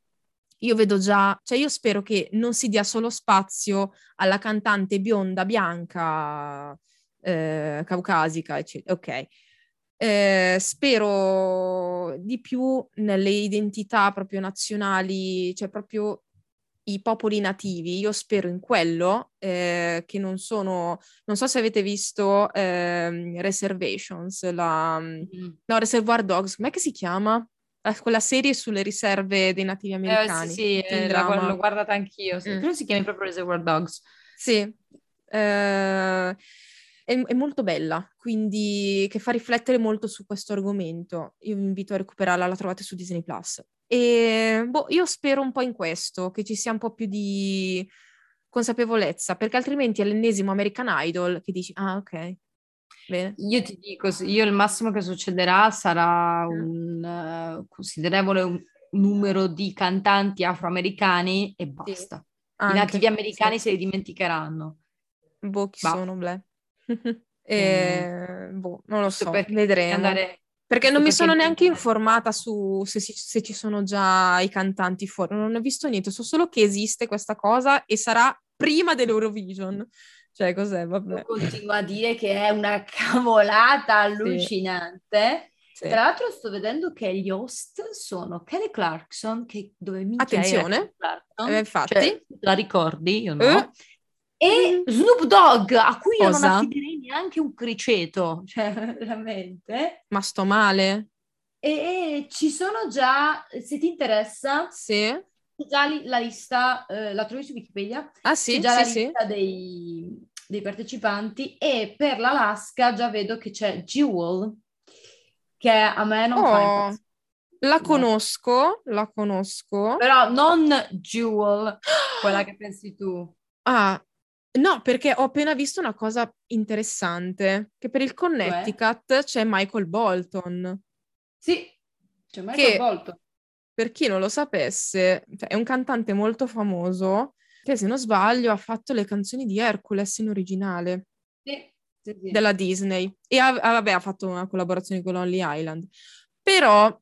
io vedo già, cioè io spero che non si dia solo spazio alla cantante bionda, bianca, eh, caucasica, eccetera. Ok. Eh, spero di più nelle identità proprio nazionali, cioè proprio i popoli nativi, io spero in quello, eh, che non sono, non so se avete visto eh, Reservations, la, mm. no, Reservoir Dogs, com'è che si chiama? Eh, quella serie sulle riserve dei nativi eh, americani. sì, sì eh, la, l'ho guardata anch'io, sì. mm. si chiami proprio Reservoir Dogs. Sì, eh, è, è, molto bella, quindi che fa riflettere molto su questo argomento. Io vi invito a recuperarla, la trovate su Disney Plus. E boh, io spero un po' in questo, che ci sia un po' più di consapevolezza, perché altrimenti è l'ennesimo American Idol che dici, ah ok, bene. Io ti dico, io il massimo che succederà sarà un uh, considerevole un numero di cantanti afroamericani e basta. Sì. Anche, I nativi americani sì. se li dimenticheranno. Boh, chi bah. sono, ble. e, mm. boh, non lo so, vedremo. Andare perché non mi sono neanche informata su se, se, ci sono già i cantanti fuori, non ho visto niente, so solo che esiste questa cosa e sarà prima dell'Eurovision. Cioè, cos'è? Vabbè. continuo a dire che è una cavolata allucinante. Sì. Tra l'altro sto vedendo che gli host sono Kelly Clarkson, che dove mi Attenzione, eh, infatti. Cioè, la ricordi? Io no. Eh? E mm. Snoop Dogg, a cui Cosa? io non affiderei neanche un criceto, cioè veramente. Ma sto male? E, e ci sono già, se ti interessa, sì. già li, la lista, eh, la trovi su Wikipedia? Ah sì, c'è già sì, la sì. lista dei, dei partecipanti e per l'Alaska già vedo che c'è Jewel, che a me non oh. fa impazzire. La conosco, la conosco. Però non Jewel, quella che pensi tu. Ah, No, perché ho appena visto una cosa interessante, che per il Connecticut Beh. c'è Michael Bolton. Sì, c'è Michael che, Bolton. Per chi non lo sapesse, cioè, è un cantante molto famoso che, se non sbaglio, ha fatto le canzoni di Hercules in originale. Sì, sì, sì. Della Disney. E ha, vabbè, ha fatto una collaborazione con Lonely Island. Però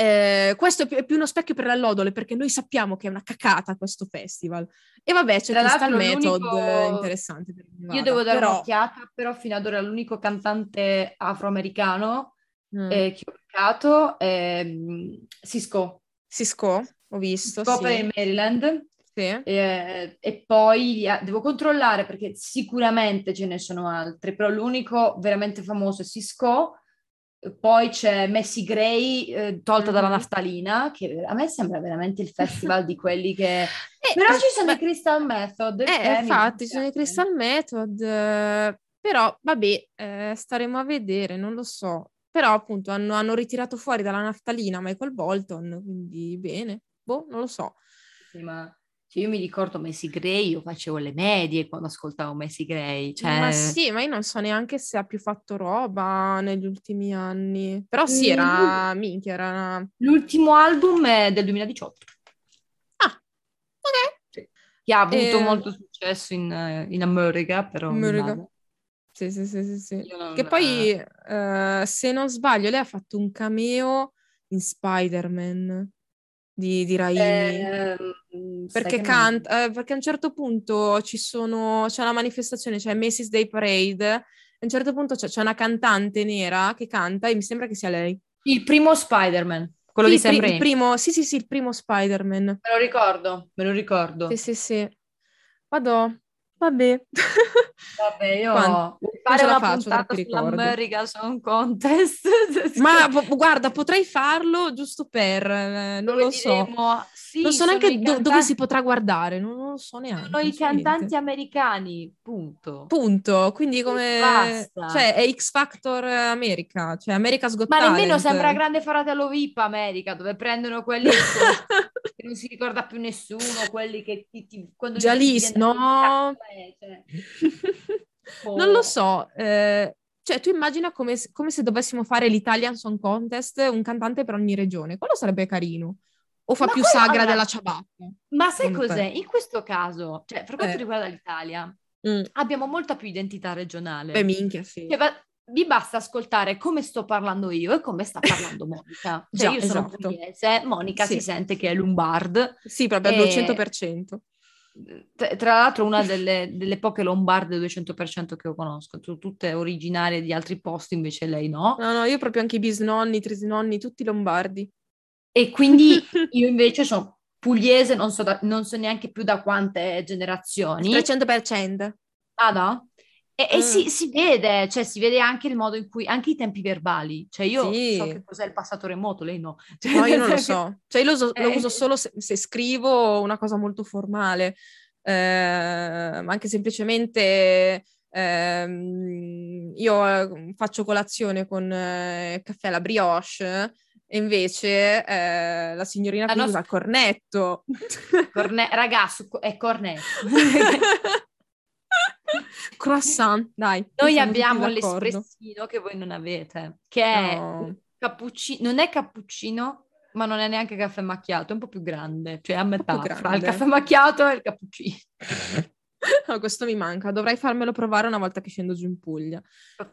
eh, questo è più uno specchio per l'allodole perché noi sappiamo che è una cacata questo festival. E vabbè, c'è Crystal Method l'unico- eh, interessante. Chi Io devo dare però- un'occhiata, però fino ad ora l'unico cantante afroamericano Mm. eh, che ho beccato è mm, Cisco. Cisco, ho visto, Scopre sì. Maryland. sì. Eh, e poi ha- devo controllare perché sicuramente ce ne sono altri, però l'unico veramente famoso è Cisco. Poi c'è Messi Gray, eh, tolta dalla Mhm. naftalina, che a me sembra veramente il festival di quelli che... Eh, Però eh, ci sono i Crystal Method. Eh, mi infatti, sono i. Crystal Method, eh, però vabbè, eh, staremo a vedere, non lo so. Però appunto hanno, hanno ritirato fuori dalla naftalina Michael Bolton, quindi bene. Boh, non lo so. Sì, ma cioè, io mi ricordo Messi Gray, io facevo le medie quando ascoltavo Messi Gray. Cioè... Ma sì, ma io non so neanche se ha più fatto roba negli ultimi anni. Però sì, Mm. era minchia, era una... L'ultimo album è del 2018. Ah, ok. che ha avuto Eh, molto successo in, in America, però America. Sì, sì, sì, sì, sì. Non- Che poi, eh, se non sbaglio, lei ha fatto un cameo in Spider-Man di, di Raimi. Sai Perché canta, eh, perché a un certo punto ci sono, c'è una manifestazione, c'è Macy's Day Parade, e a un certo punto c'è, c'è una cantante nera che canta e mi sembra che sia lei. Il primo Spider-Man, quello Sì, di Sam il, pri- il primo, sì, sì, sì, il primo Spider-Man. Me lo ricordo, me lo ricordo. Sì, sì, sì. Vado, vabbè. Vabbè, io Quando- fare una faccio, puntata sull'America Song Contest. Ma guarda, potrei farlo giusto per, eh, non Dove lo so. Sì, non so neanche do- cantanti- dove si potrà guardare, non, non lo so neanche. Sono i cantanti niente. americani, punto. Punto. Quindi come... basta. Cioè, è X Factor America, cioè America's Got Ma nemmeno Talent. sembra Grande Fratello VIP America, dove prendono quelli che, non si ricorda più nessuno, quelli che ti, ti- quando Già lì, no. pensare, cioè, non lo so. eh, cioè, tu immagina come, come se dovessimo fare l'Italian Song Contest, un cantante per ogni regione. Quello sarebbe carino. O fa Ma più sagra allora- della ciabatta. Ma sai te? cos'è? In questo caso, cioè, per quanto Eh. riguarda l'Italia, Mm. abbiamo molta più identità regionale. Beh, minchia, sì. Cioè, va- vi basta ascoltare come sto parlando io e come sta parlando Monica. Cioè, Già, io sono esatto. pugliese, Monica Sì. si sente che è lombard. Sì, proprio al Eh, 200%. Tra tra l'altro una delle, delle poche lombarde 200% che io conosco, tu- tutte originarie di altri posti, invece lei no. No, no, io proprio anche i bisnonni, i trisnonni, tutti lombardi. E quindi io invece sono pugliese, non so, da- non so neanche più da quante generazioni. 300%. Ah no? E, e Mm. si, si vede, cioè si vede anche il modo in cui, anche i tempi verbali. Cioè io Sì. so che cos'è il passato remoto, lei no. Cioè, No, io non lo senso so. Cioè, io lo, uso- lo Eh. uso solo se, se scrivo una cosa molto formale, eh, ma anche semplicemente ehm, io eh, faccio colazione con eh, caffè alla brioche e invece eh, la signorina La qui nostra- cornetto. corne- ragazzo, è cornetto. Croissant, dai. Noi abbiamo l'espressino che voi non avete, che è No. cappuccino, non è cappuccino, ma non è neanche caffè macchiato, è un po' più grande, cioè a metà fra il caffè macchiato e il cappuccino. No, questo mi manca, dovrei farmelo provare una volta che scendo giù in Puglia.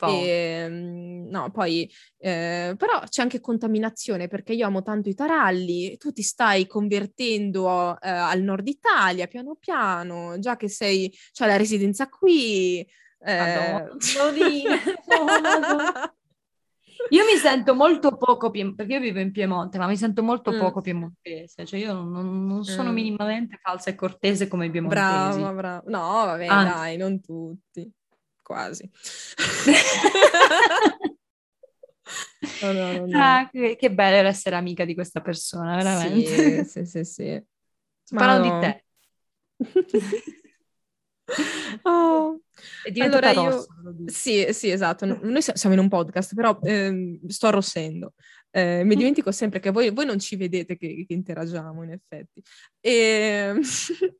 E, mm, no, poi, eh, però c'è anche contaminazione perché io amo tanto i taralli, tu ti stai convertendo eh, al nord Italia piano piano, già che sei, c'hai la residenza qui. eh, Madonna, Madonna. Io mi sento molto poco piemontese, perché io vivo in Piemonte, ma mi sento molto Mm. poco piemontese, cioè io non, non sono Mm. minimamente falsa e cortese come i piemontesi. brava, brava. No, vabbè, Anzi. dai, non tutti, quasi. No, no, no. Ah, che, che bello essere amica di questa persona, veramente. Sì, sì, sì, sì. No. di te. Oh. Diventata Allora io- rossa, lo dico. Sì, sì, esatto. No- Noi si- siamo in un podcast, però ehm, sto arrossendo. Eh, Mm. mi dimentico sempre che voi, voi non ci vedete che, che interagiamo, in effetti. E...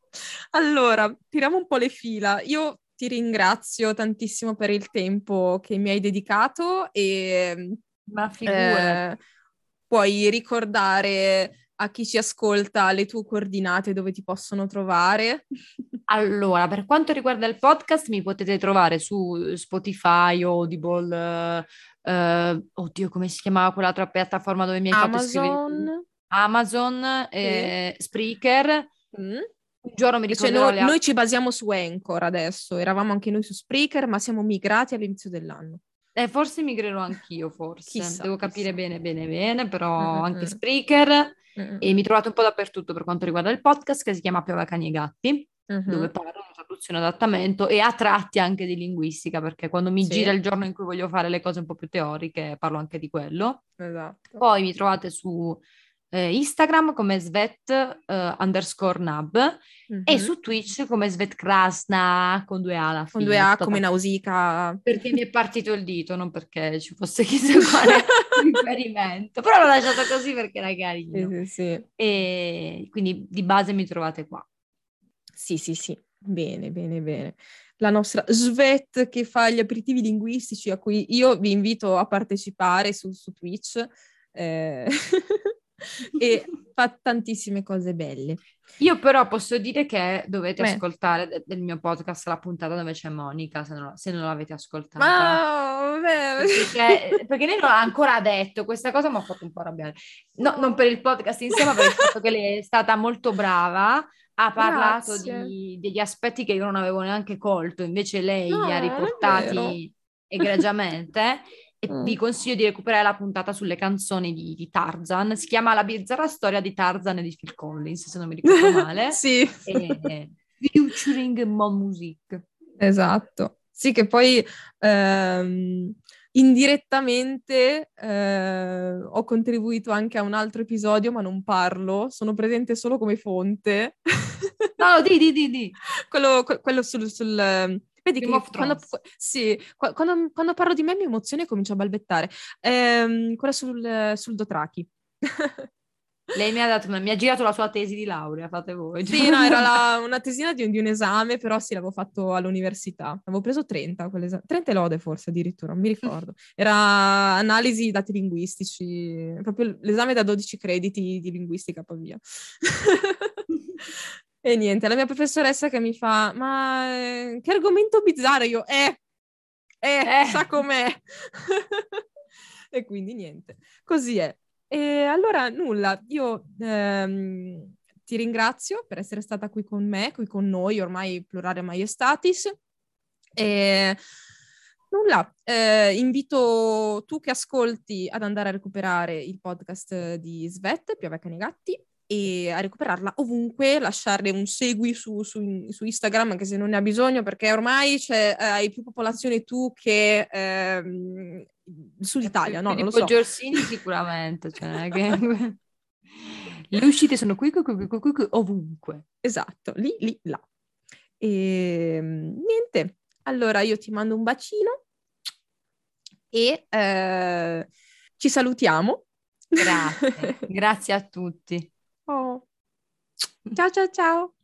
allora, tiriamo un po' le fila. Io ti ringrazio tantissimo per il tempo che mi hai dedicato e Ma figura. eh, puoi ricordare a chi ci ascolta le tue coordinate dove ti possono trovare? Allora, per quanto riguarda il podcast, mi potete trovare su Spotify, Audible, eh, eh, oddio, come si chiamava quell'altra piattaforma dove mi hai Amazon. fatto scrivere? Amazon, eh, Spreaker. Mm. Un giorno mi Cioè, ricorderò noi, le noi ci basiamo su Anchor adesso, eravamo anche noi su Spreaker, ma siamo migrati all'inizio dell'anno. Eh, forse migrerò anch'io, forse. Chissà, Devo capire chissà. bene, bene, bene, però Mm, mm, anche. Spreaker. Mm, E mi trovate un po' dappertutto per quanto riguarda il podcast che si chiama Piove Cani e Gatti, mhm. dove parlo di traduzione e adattamento e a tratti anche di linguistica, perché quando mi Sì. gira il giorno in cui voglio fare le cose un po' più teoriche parlo anche di quello. Esatto. Poi mi trovate su eh, Instagram come Svet eh, underscore nab e Mhm. su Twitch come Svet Krasna con due A alla Con fine. due A come Nausicaa. Perché mi è partito il dito, non perché ci fosse chissà quale riferimento. Però l'ho lasciato così perché era carino. Sì, sì, sì. E quindi di base mi trovate qua. Sì, sì, sì. Bene, bene, bene. La nostra Svet che fa gli aperitivi linguistici a cui io vi invito a partecipare su, su Twitch eh, e fa tantissime cose belle. Io però posso dire che dovete Beh. ascoltare de- del mio podcast la puntata dove c'è Monica, se non, se non l'avete ascoltata. Vabbè. Perché, perché lei non l'ha ancora detto, questa cosa mi ha fatto un po' arrabbiare. No, non per il podcast insieme, ma per il fatto che lei è stata molto brava, ha parlato di- degli aspetti che io non avevo neanche colto, invece lei No, li ha riportati egregiamente. E Mm. vi consiglio di recuperare la puntata sulle canzoni di, di Tarzan. Si chiama La bizzarra storia di Tarzan e di Phil Collins, se non mi ricordo male. Sì. E, featuring Mon Music. Esatto. Sì, che poi ehm, indirettamente eh, ho contribuito anche a un altro episodio, ma non parlo, sono presente solo come fonte. No, di, di, di, di. quello, que- quello sul... sul, ehm, vedi Game che quando, sì, qua- quando, quando parlo di me mi emozione e comincio a balbettare. Ehm, quella sul, sul Dothraki. Lei mi ha, dato, mi ha girato la sua tesi di laurea, fate voi. Sì, no, era la- una tesina di un, di un esame, però sì, l'avevo fatto all'università. Avevo preso 30, quell'esame. 30 lode forse addirittura, non mi ricordo. Era analisi dati linguistici, proprio l'esame da 12 crediti di linguistica, poi via. e niente, la mia professoressa che mi fa, ma eh, che argomento bizzarro? Io, eh, eh, Eh. sa com'è. e quindi niente, così è. E allora nulla, io ehm, ti ringrazio per essere stata qui con me, qui con noi, ormai plurale maiestatis. E nulla, eh, invito tu che ascolti ad andare a recuperare il podcast di Svet, Piove Cani Gatti, e a recuperarla ovunque, lasciarle un segui su, su- su Instagram anche se non ne ha bisogno perché ormai c'è, eh, hai più popolazione tu che ehm, sull'Italia, no? Non lo so. Giorgini sicuramente, cioè, che- Le uscite sono qui, qui, qui, qui, qui, qui, ovunque. Esatto, lì, lì, là. E niente, allora io ti mando un bacino e eh, ci salutiamo. Grazie, grazie a tutti. Oh. Ciao ciao ciao.